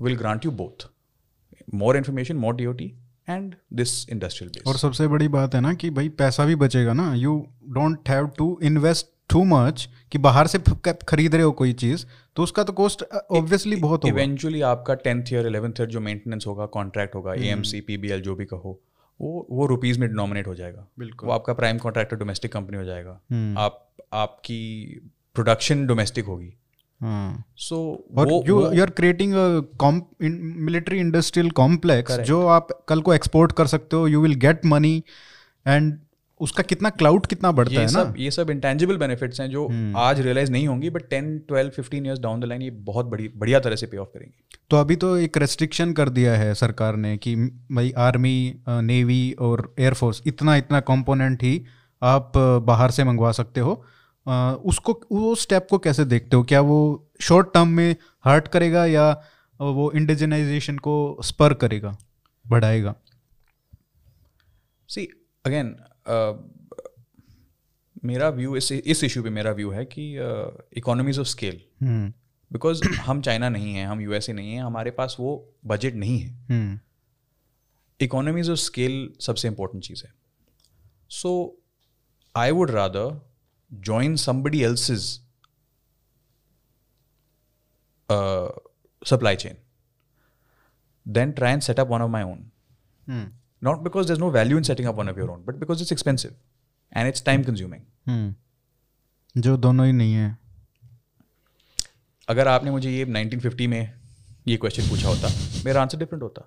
will grant you both more information, more DOT, and this industrial base. और सबसे बड़ी बात है ना कि भाई पैसा भी बचेगा ना you don't have to invest too much कि बाहर से खरीद रहे हो कोई चीज़ तो उसका तो कॉस्ट ऑब्वियसली बहुत होगा इवेंचुअली आपका टेंथ ईयर इलेवेंथ ईयर जो मेंटेनेंस होगा कॉन्ट्रैक्ट होगा A M C P B L जो भी कहो वो वो रुपीज़ में डिनोमिनेट हो जाएगा बिल्कुल। वो आपका प्राइम कॉन्ट्रैक्टर डोमेस्टिक कंपनी हो जाएगा हम्म। आप आपकी प्रोडक्शन डोमेस्टिक होगी। So you you are creating military industrial complex जो आप कल को एक्सपोर्ट कर सकते हो you will get money and उसका कितना क्लाउड कितना बढ़ता है ना? ये सब इंटेंजिबल बेनिफिट्स हैं जो hmm. आज रियलाइज़ नहीं होंगी but ten twelve fifteen years down the line ये बहुत बड़ी बढ़िया तरह से पे ऑफ़ करेंगे। तो अभी तो एक रेस्ट्रिक्शन कर दिया है सरकार ने कि भाई आर्मी नेवी और एयरफोर्स इतना इतना कॉम्पोनेंट ही आप बाहर से मंगवा सकते हो। उसको वो स्टेप को कैसे देखते हो? क्या वो शॉर्ट टर्म में हर्ट करेगा या वो इंडिजनाइजेशन को स्पर करेगा बढ़ाएगा? सी अगेन मेरा व्यू इस इस इशू पे मेरा व्यू है कि इकोनॉमीज ऑफ़ स्केल बिकॉज़ हम चाइना नहीं है हम यूएसए नहीं है हमारे पास वो बजट नहीं है। इकोनॉमीज ऑफ़ स्केल सबसे इंपॉर्टेंट चीज़ है। So I would rather join somebody else's supply chain than try and set up one of my own hmm not because there's no value in setting up one of your own but because it's expensive and it's time consuming. Hmm जो दोनों ही नहीं है। अगर आपने मुझे ये 1950 में ये क्वेश्चन पूछा होता मेरा आंसर डिफरेंट होता।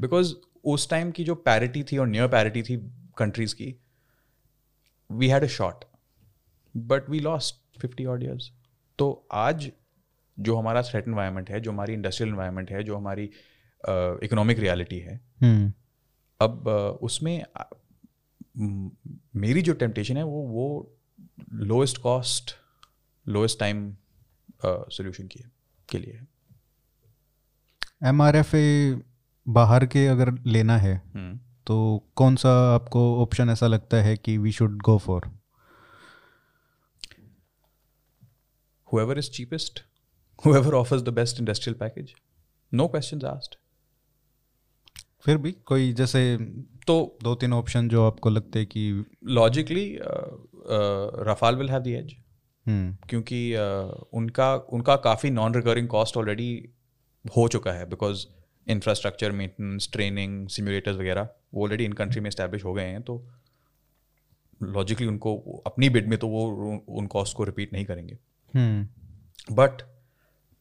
बिकॉज़ उस टाइम की जो पैरिटी थी और नियर पैरिटी थी कंट्रीज़ की we had a shot but we lost fifty odd years तो आज जो हमारा थ्रेट इन्वायरमेंट है जो हमारी इंडस्ट्रियल इन्वायरमेंट है जो हमारी इकोनॉमिक uh, रियलिटी है हम्म। अब अ, उसमें मेरी जो टेम्पटेशन है वो वो lowest cost lowest time solution की है के लिए एम आर एफ़ ए बाहर के अगर लेना है हम्म। तो कौन सा आपको ऑप्शन ऐसा लगता है कि we should go for whoever is cheapest, (laughs) whoever offers the best industrial package. No questions asked. फिर भी कोई जैसे तो दो तीन ऑप्शन जो आपको लगते हैं कि logically Rafale will have the edge क्योंकि uh, उनका उनका काफ़ी नॉन रिकरिंग कॉस्ट ऑलरेडी हो चुका है because infrastructure maintenance training simulators वगैरह वो ऑलरेडी इन कंट्री में इस्टेब्लिश हो गए हैं तो लॉजिकली उनको अपनी बिड में तो वो उन कॉस्ट को रिपीट नहीं करेंगे बट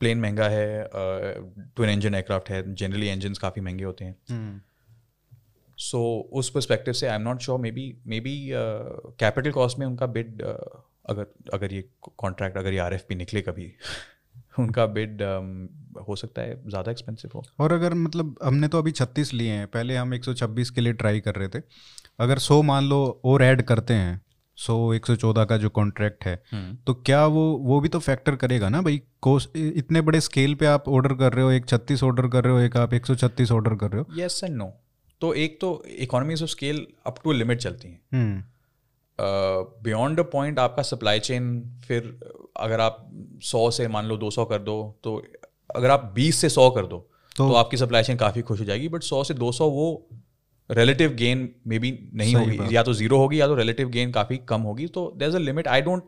प्लेन महँगा है ट्विन इंजन एयरक्राफ्ट है जनरली इंजन काफ़ी महँगे होते हैं। हम्म सो उस परस्पेक्टिव से I am not sure maybe maybe capital cost में उनका बिड अगर अगर ये कॉन्ट्रैक्ट अगर ये आर एफ़ पी निकले कभी (laughs) उनका बिड हो सकता है ज़्यादा एक्सपेंसिव हो। और अगर मतलब हमने तो अभी 36 लिए हैं पहले हम 126 के लिए ट्राई कर रहे थे। अगर 100 मान लो और ऐड करते हैं 100 114 का जो कॉन्ट्रैक्ट है तो क्या वो वो भी तो फैक्टर करेगा ना भाई? कोस्ट इतने बड़े स्केल पे आप ऑर्डर कर रहे हो एक 36 ऑर्डर कर रहे हो एक आप 136 ऑर्डर कर रहे हो। येस एंड नो तो एक तो economies of scale up to limit चलती हैं। हम्म। बियॉन्ड अ पॉइंट आपका सप्लाई चेन फिर अगर आप सौ से मान लो दो सौ कर दो तो अगर आप बीस से सौ कर दो तो, तो, आपकी सप्लाई चेन काफ़ी खुश हो जाएगी बट सौ से दो सौ वो रिलेटिव गेन मे बी नहीं होगी। या तो ज़ीरो होगी या तो रिलेटिव गेन काफ़ी कम होगी। तो there is a limit I don't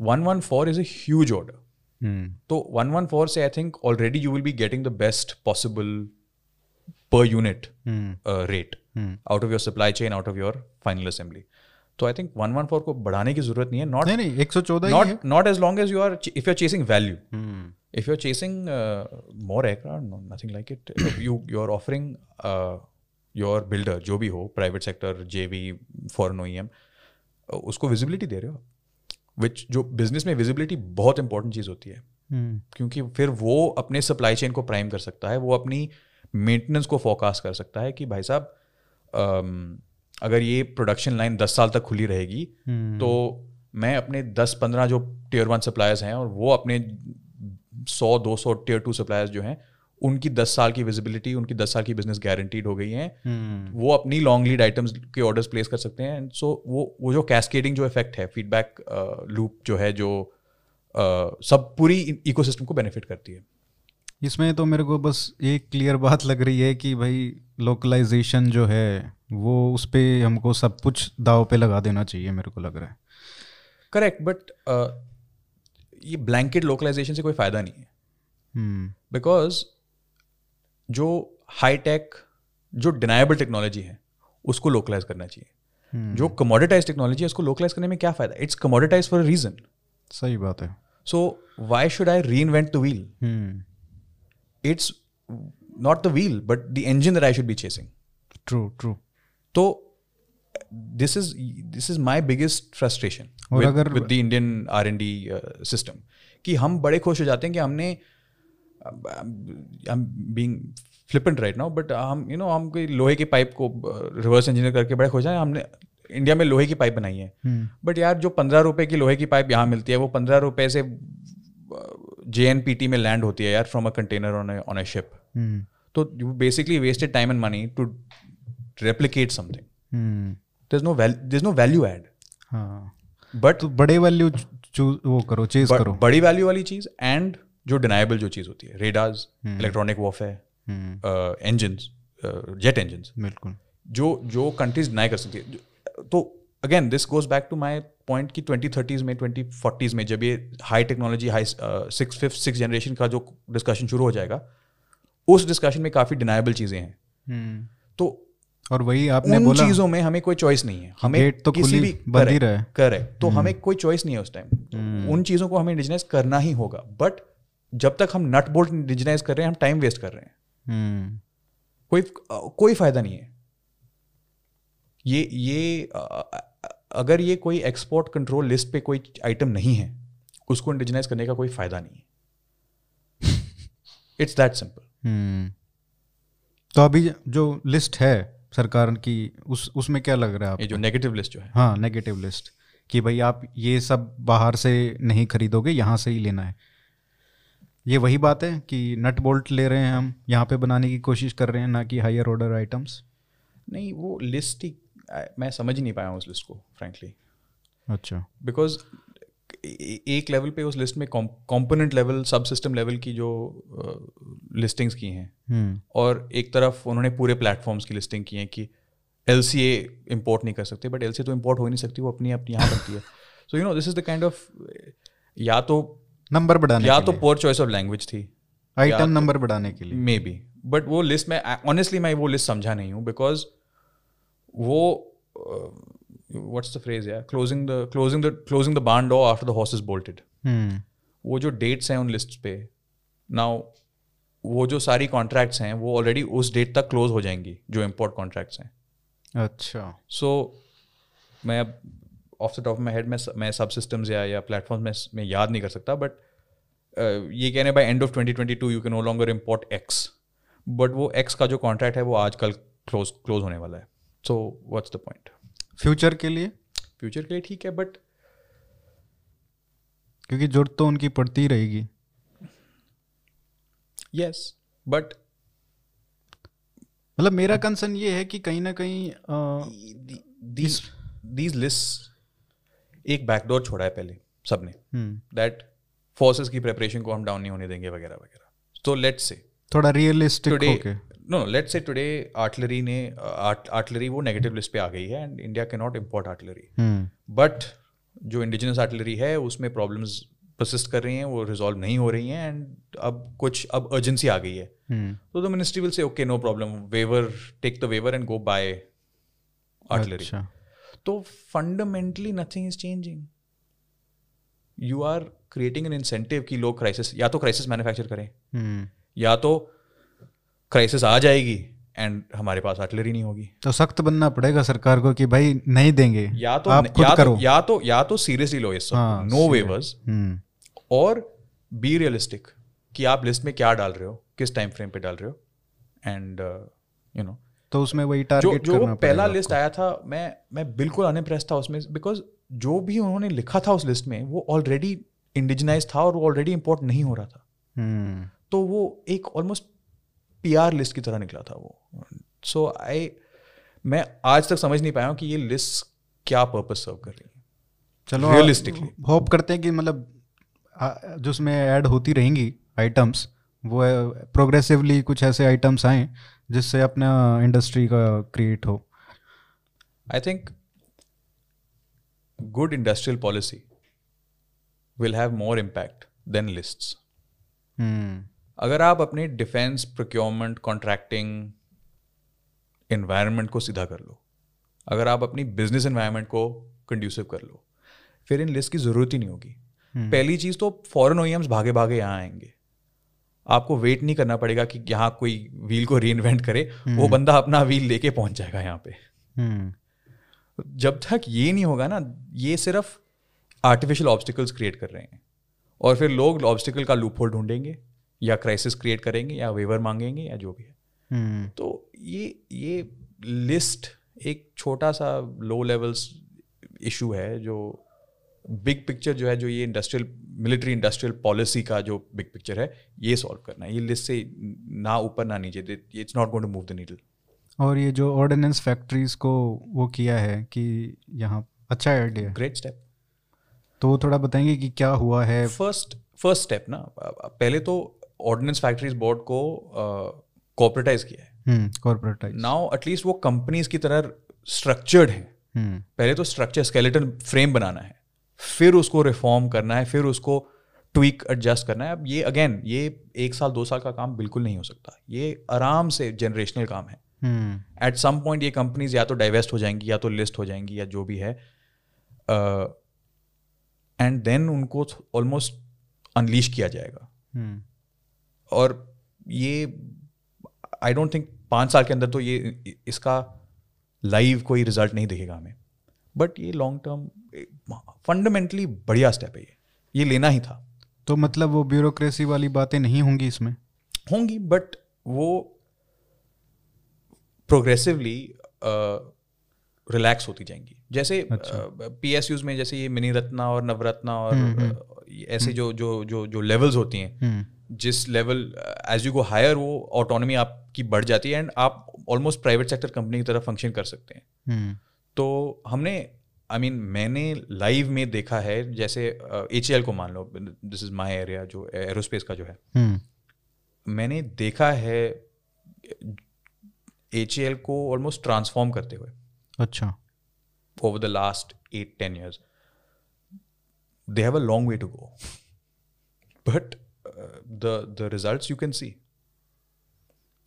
one one four is a huge order तो वन वन फोर से I think already you will be getting the best possible per unit rate out of your supply chain out of your final assembly तो I think one one four को बढ़ाने की ज़रूरत नहीं है। Not नहीं नहीं 114 ही है not not as long as you are ch- if you're chasing value hmm if you're chasing uh, more aircraft no, nothing like it. If you your builder जो भी हो private sector JV foreign OEM uh, उसको visibility दे रहे हो which जो business में visibility बहुत important चीज़ होती है। हम्म क्योंकि फिर वो अपने सप्लाई चेन को प्राइम कर सकता है वो अपनी मेंटेनेंस को फोकास्ट कर सकता है कि भाई साहब अगर ये प्रोडक्शन लाइन दस साल तक खुली रहेगी hmm. तो मैं अपने दस पंद्रह जो टीयर वन सप्लायर्स हैं और वो अपने सौ दो सौ टीयर टू सप्लायर्स जो हैं उनकी दस साल की विजिबिलिटी उनकी दस साल की बिज़नेस गारंटीड हो गई है। हम्म। वो अपनी लॉन्ग लीड आइटम्स के ऑर्डर्स प्लेस कर सकते हैं। सो वो वो जो कैस्केडिंग जो इफ़ेक्ट है फीडबैक लूप जो है जो सब पूरी इकोसिस्टम को बेनिफिट करती है। इसमें तो मेरे को बस एक क्लियर बात लग रही है कि भाई लोकलाइजेशन जो है वो उस पर हमको सब कुछ दाव पे लगा देना चाहिए मेरे को लग रहा है। करेक्ट बट uh, ये ब्लैंकेट लोकलाइजेशन से कोई फ़ायदा नहीं है। Because hmm. जो हाई टेक जो डिनाइबल टेक्नोलॉजी है उसको लोकलाइज करना चाहिए। hmm. जो कमोडिटाइज टेक्नोलॉजी है उसको लोकलाइज करने में क्या फ़ायदा? It's commoditised for a reason सही बात है। So why should I reinvent the wheel it's not the wheel but the engine that i should be chasing true true तो this is this is my biggest frustration with the Indian R and D system कि हम बड़े खुश हो जाते हैं कि हमने being flippant right now but हम यू नो हम कोई लोहे की पाइप को रिवर्स uh, इंजीनियर करके बड़े खुश हैं हमने इंडिया में लोहे की पाइप बनाई है। But hmm. यार जो पंद्रह रुपए की लोहे की पाइप यहाँ मिलती है वो पंद्रह रुपए से जे में लैंड होती है यार from a container on on a ship तो you basically wasted time and money to replicate something no there no value add but बड़े वैल्यू वो करो चेज करो। बड़ी वैल्यू वाली चीज़ एंड जो डिनाइबल जो चीज़ होती है radars electronic warfare engine jet engine बिल्कुल। जो जो कंट्रीज़ डिनाई कर सकती है। तो again this goes back to my point की ट्वेंटी थर्टीज़ में ट्वेंटी फोर्टीज़ में जब ये high technology high six fifth six generation का जो डिस्कशन शुरू हो जाएगा उस डिस्कशन में काफ़ी डिनाइबल चीज़ें हैं। hmm. तो और वही आपने उन बोला चीज़ों में हमें कोई चॉइस नहीं है। हमें तो किसी भी बंद रहे। करेक्ट तो hmm. हमें कोई चॉइस नहीं है उस टाइम hmm. उन चीज़ों को हमें इंडिजनाइज करना ही होगा। बट जब तक हम नट बोल्ट इंडिजनाइज कर रहे हैं हम टाइम वेस्ट कर रहे हैं। hmm. कोई कोई फ़ायदा नहीं है। ये ये अगर ये कोई एक्सपोर्ट कंट्रोल लिस्ट पे कोई आइटम नहीं है उसको इंडिजनाइज करने का कोई फ़ायदा नहीं है। इट्स दैट सिंपल तो अभी जो लिस्ट है सरकार की उस उसमें क्या लग रहा है ये जो नेगेटिव लिस्ट जो है। हाँ नेगेटिव लिस्ट कि भाई आप ये सब बाहर से नहीं खरीदोगे यहाँ से ही लेना है। ये वही बात है कि नट बोल्ट ले रहे हैं हम यहाँ पे बनाने की कोशिश कर रहे हैं ना कि हायर ऑर्डर आइटम्स नहीं वो लिस्ट ही मैं समझ नहीं पाया उस लिस्ट को फ्रेंकली अच्छा। बिकॉज़ एक लेवल पे उस लिस्ट में कंपोनेंट लेवल सब सिस्टम लेवल की जो लिस्टिंग्स की हैं hmm. और एक तरफ़ उन्होंने पूरे प्लेटफॉर्म्स की लिस्टिंग की है कि एल सी ए इम्पोर्ट नहीं कर सकते बट एल सी तो इम्पोर्ट हो ही नहीं सकती वो अपनी अपनी यहाँ बनती है। So you know this is the kind of या तो नंबर बढ़ाने या तो पोअर चॉइस ऑफ़ लैंग्वेज थी आइटम नंबर बढ़ाने के लिए। मे बी बट वो लिस्ट में ऑनेस्टली मैं वो लिस्ट समझा नहीं हूँ बिकॉज़ वो व्हाट्स द फ्रेज या closing the closing the closing the barn door after the horse is bolted वो जो डेट्स हैं उन लिस्ट पे नाउ वो जो सारी कॉन्ट्रैक्ट्स हैं वो ऑलरेडी उस डेट तक क्लोज हो जाएँगी जो इम्पोर्ट कॉन्ट्रैक्ट्स हैं। अच्छा। सो so, मैं अब off the top my head में मैं सब सिस्टम्स या या प्लेटफॉर्म में मैं याद नहीं कर सकता बट uh, ये कहने by end of 2022 you can no longer import X but वो एक्स का जो कॉन्ट्रैक्ट है वो आज कल क्लोज क्लोज होने वाला है. So what's the point future के लिए? फ्यूचर के लिए ठीक है बट क्योंकि ज़रूरत तो उनकी पड़ती रहेगी। यस बट मतलब मेरा कंसर्न ये है कि कहीं ना कहीं दीज लिस्ट एक बैकडोर छोड़ा है पहले सबने। दैट फोर्सेस की प्रिपरेशन को हम डाउन नहीं होने देंगे वगैरह वगैरह। तो लेट्स से थोड़ा रियलिस्टिक होके। No let say today artillery ने आर्टलरी वो नेगेटिव लिस्ट पे आ गई है and India can not import artillery but जो इंडिजिनस आर्टलरी है उसमें प्रॉब्लम्स परसिस्ट कर रही हैं वो रिजॉल्व नहीं हो रही हैं एंड अब कुछ अब अर्जेंसी आ गई है। hmm. तो the ministry will say okay no problem waiver take the waiver and go buy artillery तो fundamentally nothing is changing you are creating an incentive की लोग क्राइसिस या तो क्राइसिस मैन्युफैक्चर करें hmm. या तो क्राइसिस आ जाएगी एंड हमारे पास आर्टिलरी नहीं होगी। तो सख्त बनना पड़ेगा सरकार को कि भाई नहीं देंगे या तो आप या तो- करो। या तो या तो सीरियसली लो इस हाँ, नो वेवर्स हम्म। और बी रियलिस्टिक कि आप लिस्ट में क्या डाल रहे हो किस टाइम फ्रेम पे डाल रहे हो एंड यू नो तो उसमें वही टारगेट जो, जो पहला लिस्ट आया था मैं मैं बिल्कुल अनइम्प्रेस था उसमें बिकॉज़ जो भी उन्होंने लिखा था उस लिस्ट में वो ऑलरेडी इंडिजनाइज था और वो ऑलरेडी इंपोर्ट नहीं हो रहा था। hmm. तो वो एक ऑलमोस्ट पीआर लिस्ट की तरह निकला था वो। सो so, आई मैं आज तक समझ नहीं पाया हूँ कि ये लिस्ट क्या पर्पज सर्व कर रही है। चलो रियलिस्टिकली होप करते हैं कि मतलब जो उसमें ऐड होती रहेंगी आइटम्स वो प्रोग्रेसिवली कुछ ऐसे आइटम्स आए जिससे अपना इंडस्ट्री का क्रिएट हो। I think good industrial policy will have more impact than lists अगर आप अपने डिफेंस प्रोक्योरमेंट कॉन्ट्रैक्टिंग इन्वायरमेंट को सीधा कर लो अगर आप अपनी बिज़नेस इन्वायरमेंट को कंड्यूसिव कर लो फिर इन लिस्ट की ज़रूरत ही नहीं होगी। Hmm. पहली चीज़ तो फॉरन ओएम्स भागे भागे यहाँ आएँगे। आपको वेट नहीं करना पड़ेगा कि यहाँ कोई व्हील को री इन्वेंट करे hmm. वो बंदा अपना व्हील लेके पहुँच जाएगा यहाँ पे hmm. जब तक ये नहीं होगा ना ये सिर्फ़ आर्टिफिशियल ऑब्स्टिकल्स क्रिएट कर रहे हैं और फिर लोग ऑब्स्टिकल का लूप होल ढूंढेंगे या क्राइसिस क्रिएट करेंगे या वेवर मांगेंगे या जो भी है hmm. तो ये ये लिस्ट एक छोटा सा लो लेवल्स इशू है जो बिग पिक्चर जो है जो ये इंडस्ट्रियल मिलिट्री इंडस्ट्रियल पॉलिसी का जो बिग पिक्चर है ये सॉल्व करना है। ये लिस्ट से ना ऊपर ना नीचे it's not going to move the needle और ये जो ऑर्डिनेंस फैक्ट्रीज को वो किया है कि यहाँ अच्छा आइडिया ग्रेट स्टेप तो वो थोड़ा बताएँगे कि क्या हुआ है। फ़र्स्ट फ़र्स्ट स्टेप ना पहले तो ऑर्डिनेंस फैक्ट्रीज बोर्ड को कॉपरेटाइज uh, किया है। कॉर्पोरेटाइज नाउ एटलीस्ट वो कंपनीज़ की तरह स्ट्रक्चर्ड है। हम्म। पहले तो स्ट्रक्चर स्केलेटन फ्रेम बनाना है। फिर उसको रिफॉर्म करना है फिर उसको ट्वीक एडजस्ट करना है। अब ये अगेन ये एक साल दो साल का काम बिल्कुल नहीं हो सकता। ये आराम से जनरेशनल काम है। एट सम पॉइंट ये कंपनीज़ या तो डाइवेस्ट हो जाएँगी या तो लिस्ट हो जाएँगी या जो भी है। एंड uh, देन उनको ऑलमोस्ट अनलीश किया जाएगा। hmm. और ये आई डोंट थिंक पाँच साल के अंदर तो ये इसका लाइव कोई रिज़ल्ट नहीं दिखेगा हमें। बट ये लॉन्ग टर्म फंडामेंटली बढ़िया स्टेप है ये। ये लेना ही था। तो मतलब वो ब्यूरोक्रेसी वाली बातें नहीं होंगी इसमें? होंगी बट वो प्रोग्रेसिवली रिलैक्स होती जाएँगी। जैसे पी एस यूज़ में जैसे ये मिनी रत्ना और नवरत्ना और हम्म, हम्म। ऐसे हम्म। जो जो जो जो लेवल्स होती हैं जिस level as you go higher वो ऑटोनॉमी आपकी बढ़ जाती है एंड आप ऑलमोस्ट प्राइवेट सेक्टर कंपनी की तरह फ़ंक्शन कर सकते हैं। तो हमने आई I मीन mean, मैंने लाइव में देखा है जैसे एच uh, को मान लो दिस इज़ माई एरिया जो एरोस्पेस का जो है। हम्म। मैंने देखा है एच को ऑलमोस्ट ट्रांसफॉर्म करते हुए। अच्छा। Over the last eight ten years they have a long way to go but the the result you can see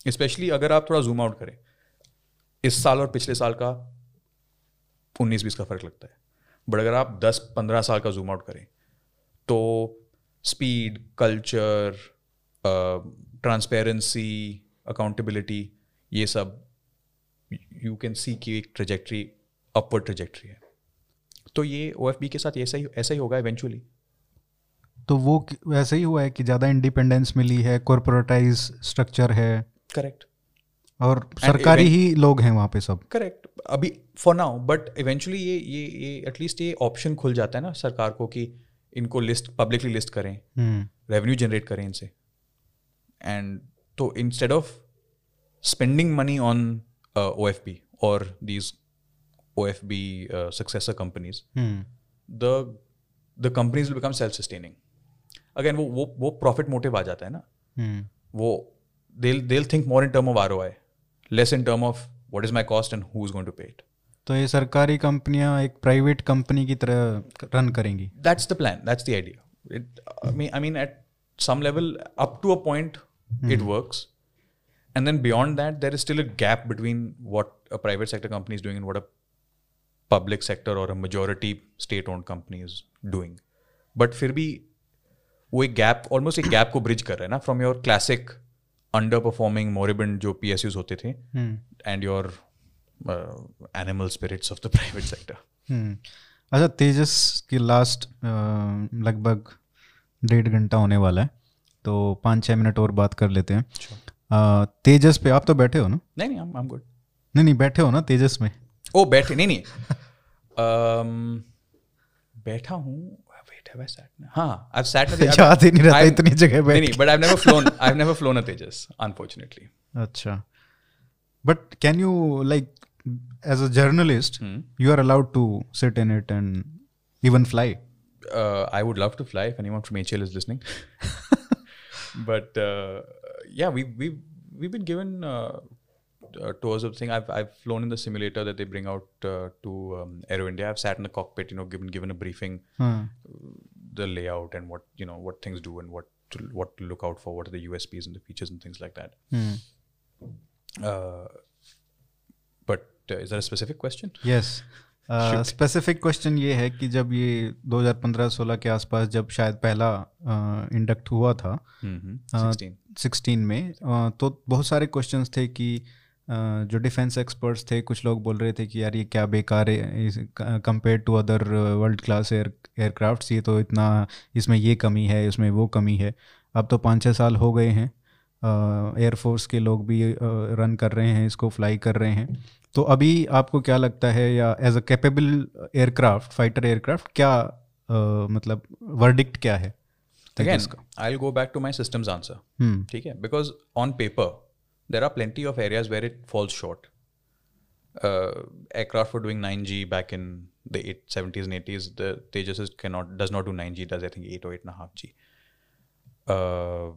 specially अगर आप थोड़ा जूम आउट करें। इस साल और पिछले साल का उन्नीस बीस का फ़र्क लगता है। बट अगर आप दस पंद्रह साल का जूम आउट करें तो स्पीड कल्चर ट्रांसपेरेंसी अकाउंटेबिलिटी ये सब यू कैन सी की एक ट्रेजेक्ट्री अपवर्ड ट्रेजेक्ट्री है। तो ये ओएफबी के साथ ऐसा ही ऐसा ही होगा इवेंचुअली तो वो वैसे ही हुआ है कि ज़्यादा इंडिपेंडेंस मिली है कॉरपोरेटाइज स्ट्रक्चर है। करेक्ट और सरकारी ही लोग हैं वहाँ पे सब। करेक्ट अभी फॉर नाउ बट इवेंचुअली ये ये ये एटलीस्ट ये ऑप्शन खुल जाता है ना सरकार को कि इनको लिस्ट पब्लिकली लिस्ट करें। Revenue hmm. जनरेट करें इनसे। एंड तो instead of spending money on O F B और these O F B successor companies the the companies will become self sustaining again वो वो वो प्रॉफिट मोटिव आ जाता है ना। hmm. वो they'll more in term of term of ROI, less in term of what is my cost and who's going to pay it. तो ये सरकारी कंपनियां एक प्राइवेट कंपनी की तरह रन करेंगी that's the plan that's the idea it I mean at some level up to a point mm. it works and then beyond that there is still a gap between what a private sector company is doing and what a public sector or a majority state owned company is doing but फिर भी वो एक gap almost एक gap को bridge कर रहा है ना from your classic underperforming moribund जो पी होते थे and your animal spirits of the private sector अच्छा तेजस की लास्ट uh, लगभग डेढ़ घंटा होने वाला है तो पाँच छः मिनट और बात कर लेते हैं। Uh, तेजस पे आप तो बैठे हो ना? नहीं नहीं आई एम गुड नहीं नहीं बैठे हो ना तेजस में? ओ बैठे नहीं नहीं। (laughs) Um, बैठा हूँ have I sat? हाँ, I've sat in the. (laughs) याद ही नहीं रहता इतनी जगह बैठ. नहीं, but I've never flown. I've never flown a Tejas, unfortunately. अच्छा. But can you like, as a journalist, hmm. you are allowed to sit in it and even fly. uh, I would love to fly if anyone from HL is listening. (laughs) but uh, yeah, we we we've been given uh, uh, tours of the thing. I've I've flown in the simulator that they bring out uh, to um, Aero India. I've sat in the cockpit, you know, given given a briefing, हाँ the layout and what you know what things do and what to, what to look out for, what are the USPs and the features and things like that. Hmm Uh, but uh, is that a specific question? Yes specific question ये है कि जब ये 2015-16 के आसपास जब शायद पहला इंडक्ट हुआ था Mm-hmm. Uh, 16. 16 में अ, तो बहुत सारे क्वेश्चंस थे कि अ, जो डिफेंस एक्सपर्ट्स थे कुछ लोग बोल रहे थे कि यार ये क्या बेकार है compare to other world class air aircraft ये तो इतना इसमें ये कमी है इसमें वो कमी है। अब तो पाँच छः साल हो गए हैं एयरफोर्स के लोग भी रन कर रहे हैं इसको फ्लाई कर रहे हैं। तो अभी आपको क्या लगता है या as a capable aircraft fighter aircraft क्या अ, मतलब वर्डिक्ट क्या है? Go back to my systems answer. Hmm. ठीक है? Because on paper there are plenty of areas where it falls short. Uh, aircraft were doing 9G back in the eight, 70s and 80s. The Tejas is cannot does not do 9G. Does I think eight or eight and a half G. Uh, uh,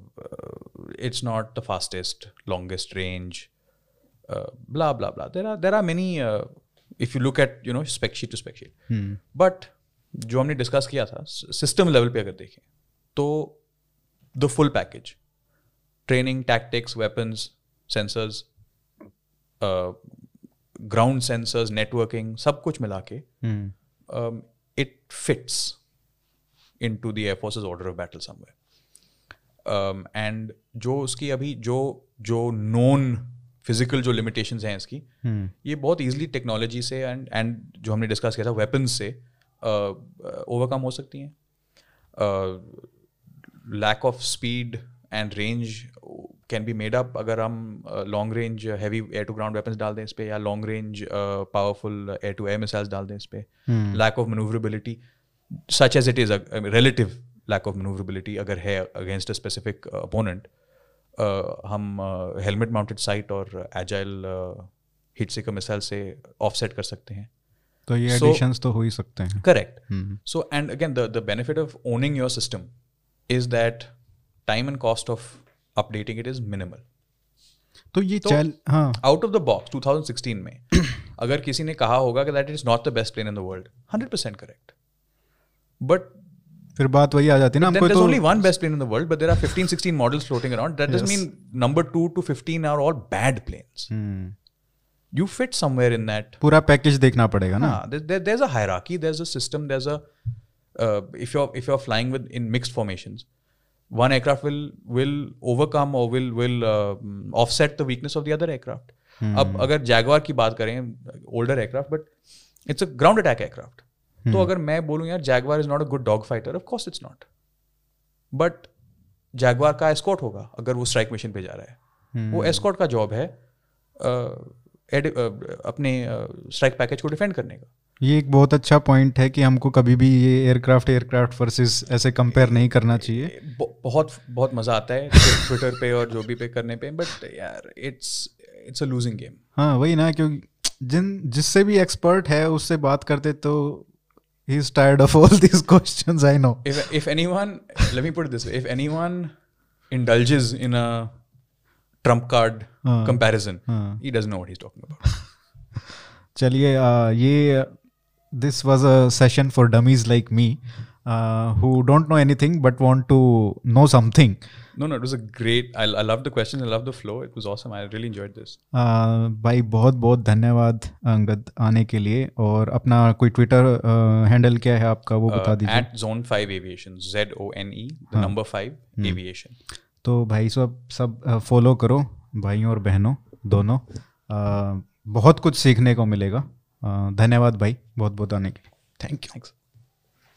it's not the fastest, longest range. Uh, blah blah blah. There are there are many. Uh, if you look at you know spec sheet to spec sheet. Hmm but जो हमने discuss किया था system level पे अगर देखें तो the full package training tactics weapons sensors ground sensors networking सब कुछ मिला के it fits into the air force order of battle somewhere and जो उसकी अभी जो जो नोन फ़िज़िकल जो लिमिटेशंस हैं इसकी हम्म ये बहुत इजीली टेक्नोलॉजी से एंड एंड जो हमने डिस्कस किया था वेपन्स से ओवरकम हो सकती हैं। Lack of speed and range can be made up अगर हम long range heavy air to ground weapons डाल दें इस पे या long range powerful air to air missiles डाल दें इस पे। Lack of manoeuvrability such as it is relative lack of manoeuvrability अगर है अगेंस्ट अ स्पेसिफिक अपोनेंट हम हेलमेट माउंटेड साइट और एजाइल हिट सिकर मिसाइल से ऑफसेट कर सकते हैं। तो ये So- एडिशंस तो हो ही सकते हैं। Correct so and and again, the, the benefit of owning your system is that time and cost updating it is minimal तो ये चैल आउट ऑफ़ द बॉक्स 2016 में (clears throat) अगर किसी ने कहा होगा कि that is not the best plane in the world 100% correct but फिर बात वही आ जाती है ना हमको तो only one best plane in the world but there are 15 16 models floating around that does mean number 2 to 15 are all bad planes you fit somewhere in that पूरा पैकेज देखना पड़ेगा ना। There there is a a system there a if you if you are flying with in mixed formation one aircraft will will overcome or will will uh, offset the weakness of the other aircraft. अब अगर Jaguar की बात करें older aircraft but it's a ground attack aircraft तो अगर मैं बोलूँ यार Jaguar is not a good dog fighter of course it's not but Jaguar का एस्कॉट होगा अगर वो स्ट्राइक मिशन पे जा रहा है। वो एस्कॉट का जॉब है uh, एड- uh, अपने स्ट्राइक पैकेज को डिफेंड करने का। ये एक बहुत अच्छा पॉइंट है कि हमको कभी भी ये एयरक्राफ्ट एयरक्राफ्ट वर्सेस ऐसे कंपेयर नहीं करना चाहिए बहुत बहुत मज़ा आता है ट्विटर पे और जो भी पे करने पे बट यार it's it's a losing game हाँ वही ना क्योंकि जिन जिससे भी एक्सपर्ट है उससे बात करते तो ही is tired of all these questions I know anyone let me put it this way if anyone indulges in a trump card हाँ. comparison हाँ. he doesn't know what he's talking about (laughs) चलिए आ, ये this was a session for dummies like me who don't know anything but want to know something no no it was a great i, I love the questions i love the flow it was awesome i really enjoyed this. भाई बहुत बहुत धन्यवाद अंगद आने के लिए और अपना कोई ट्विटर हैंडल क्या है आपका वो बता uh, दीजिए at zone 5 aviation z o n e the number 5 aviation. तो भाई सब सब फॉलो करो भाइयों और बहनों दोनों। बहुत कुछ सीखने को मिलेगा। धन्यवाद भाई बहुत बहुत आने के लिए। Thank you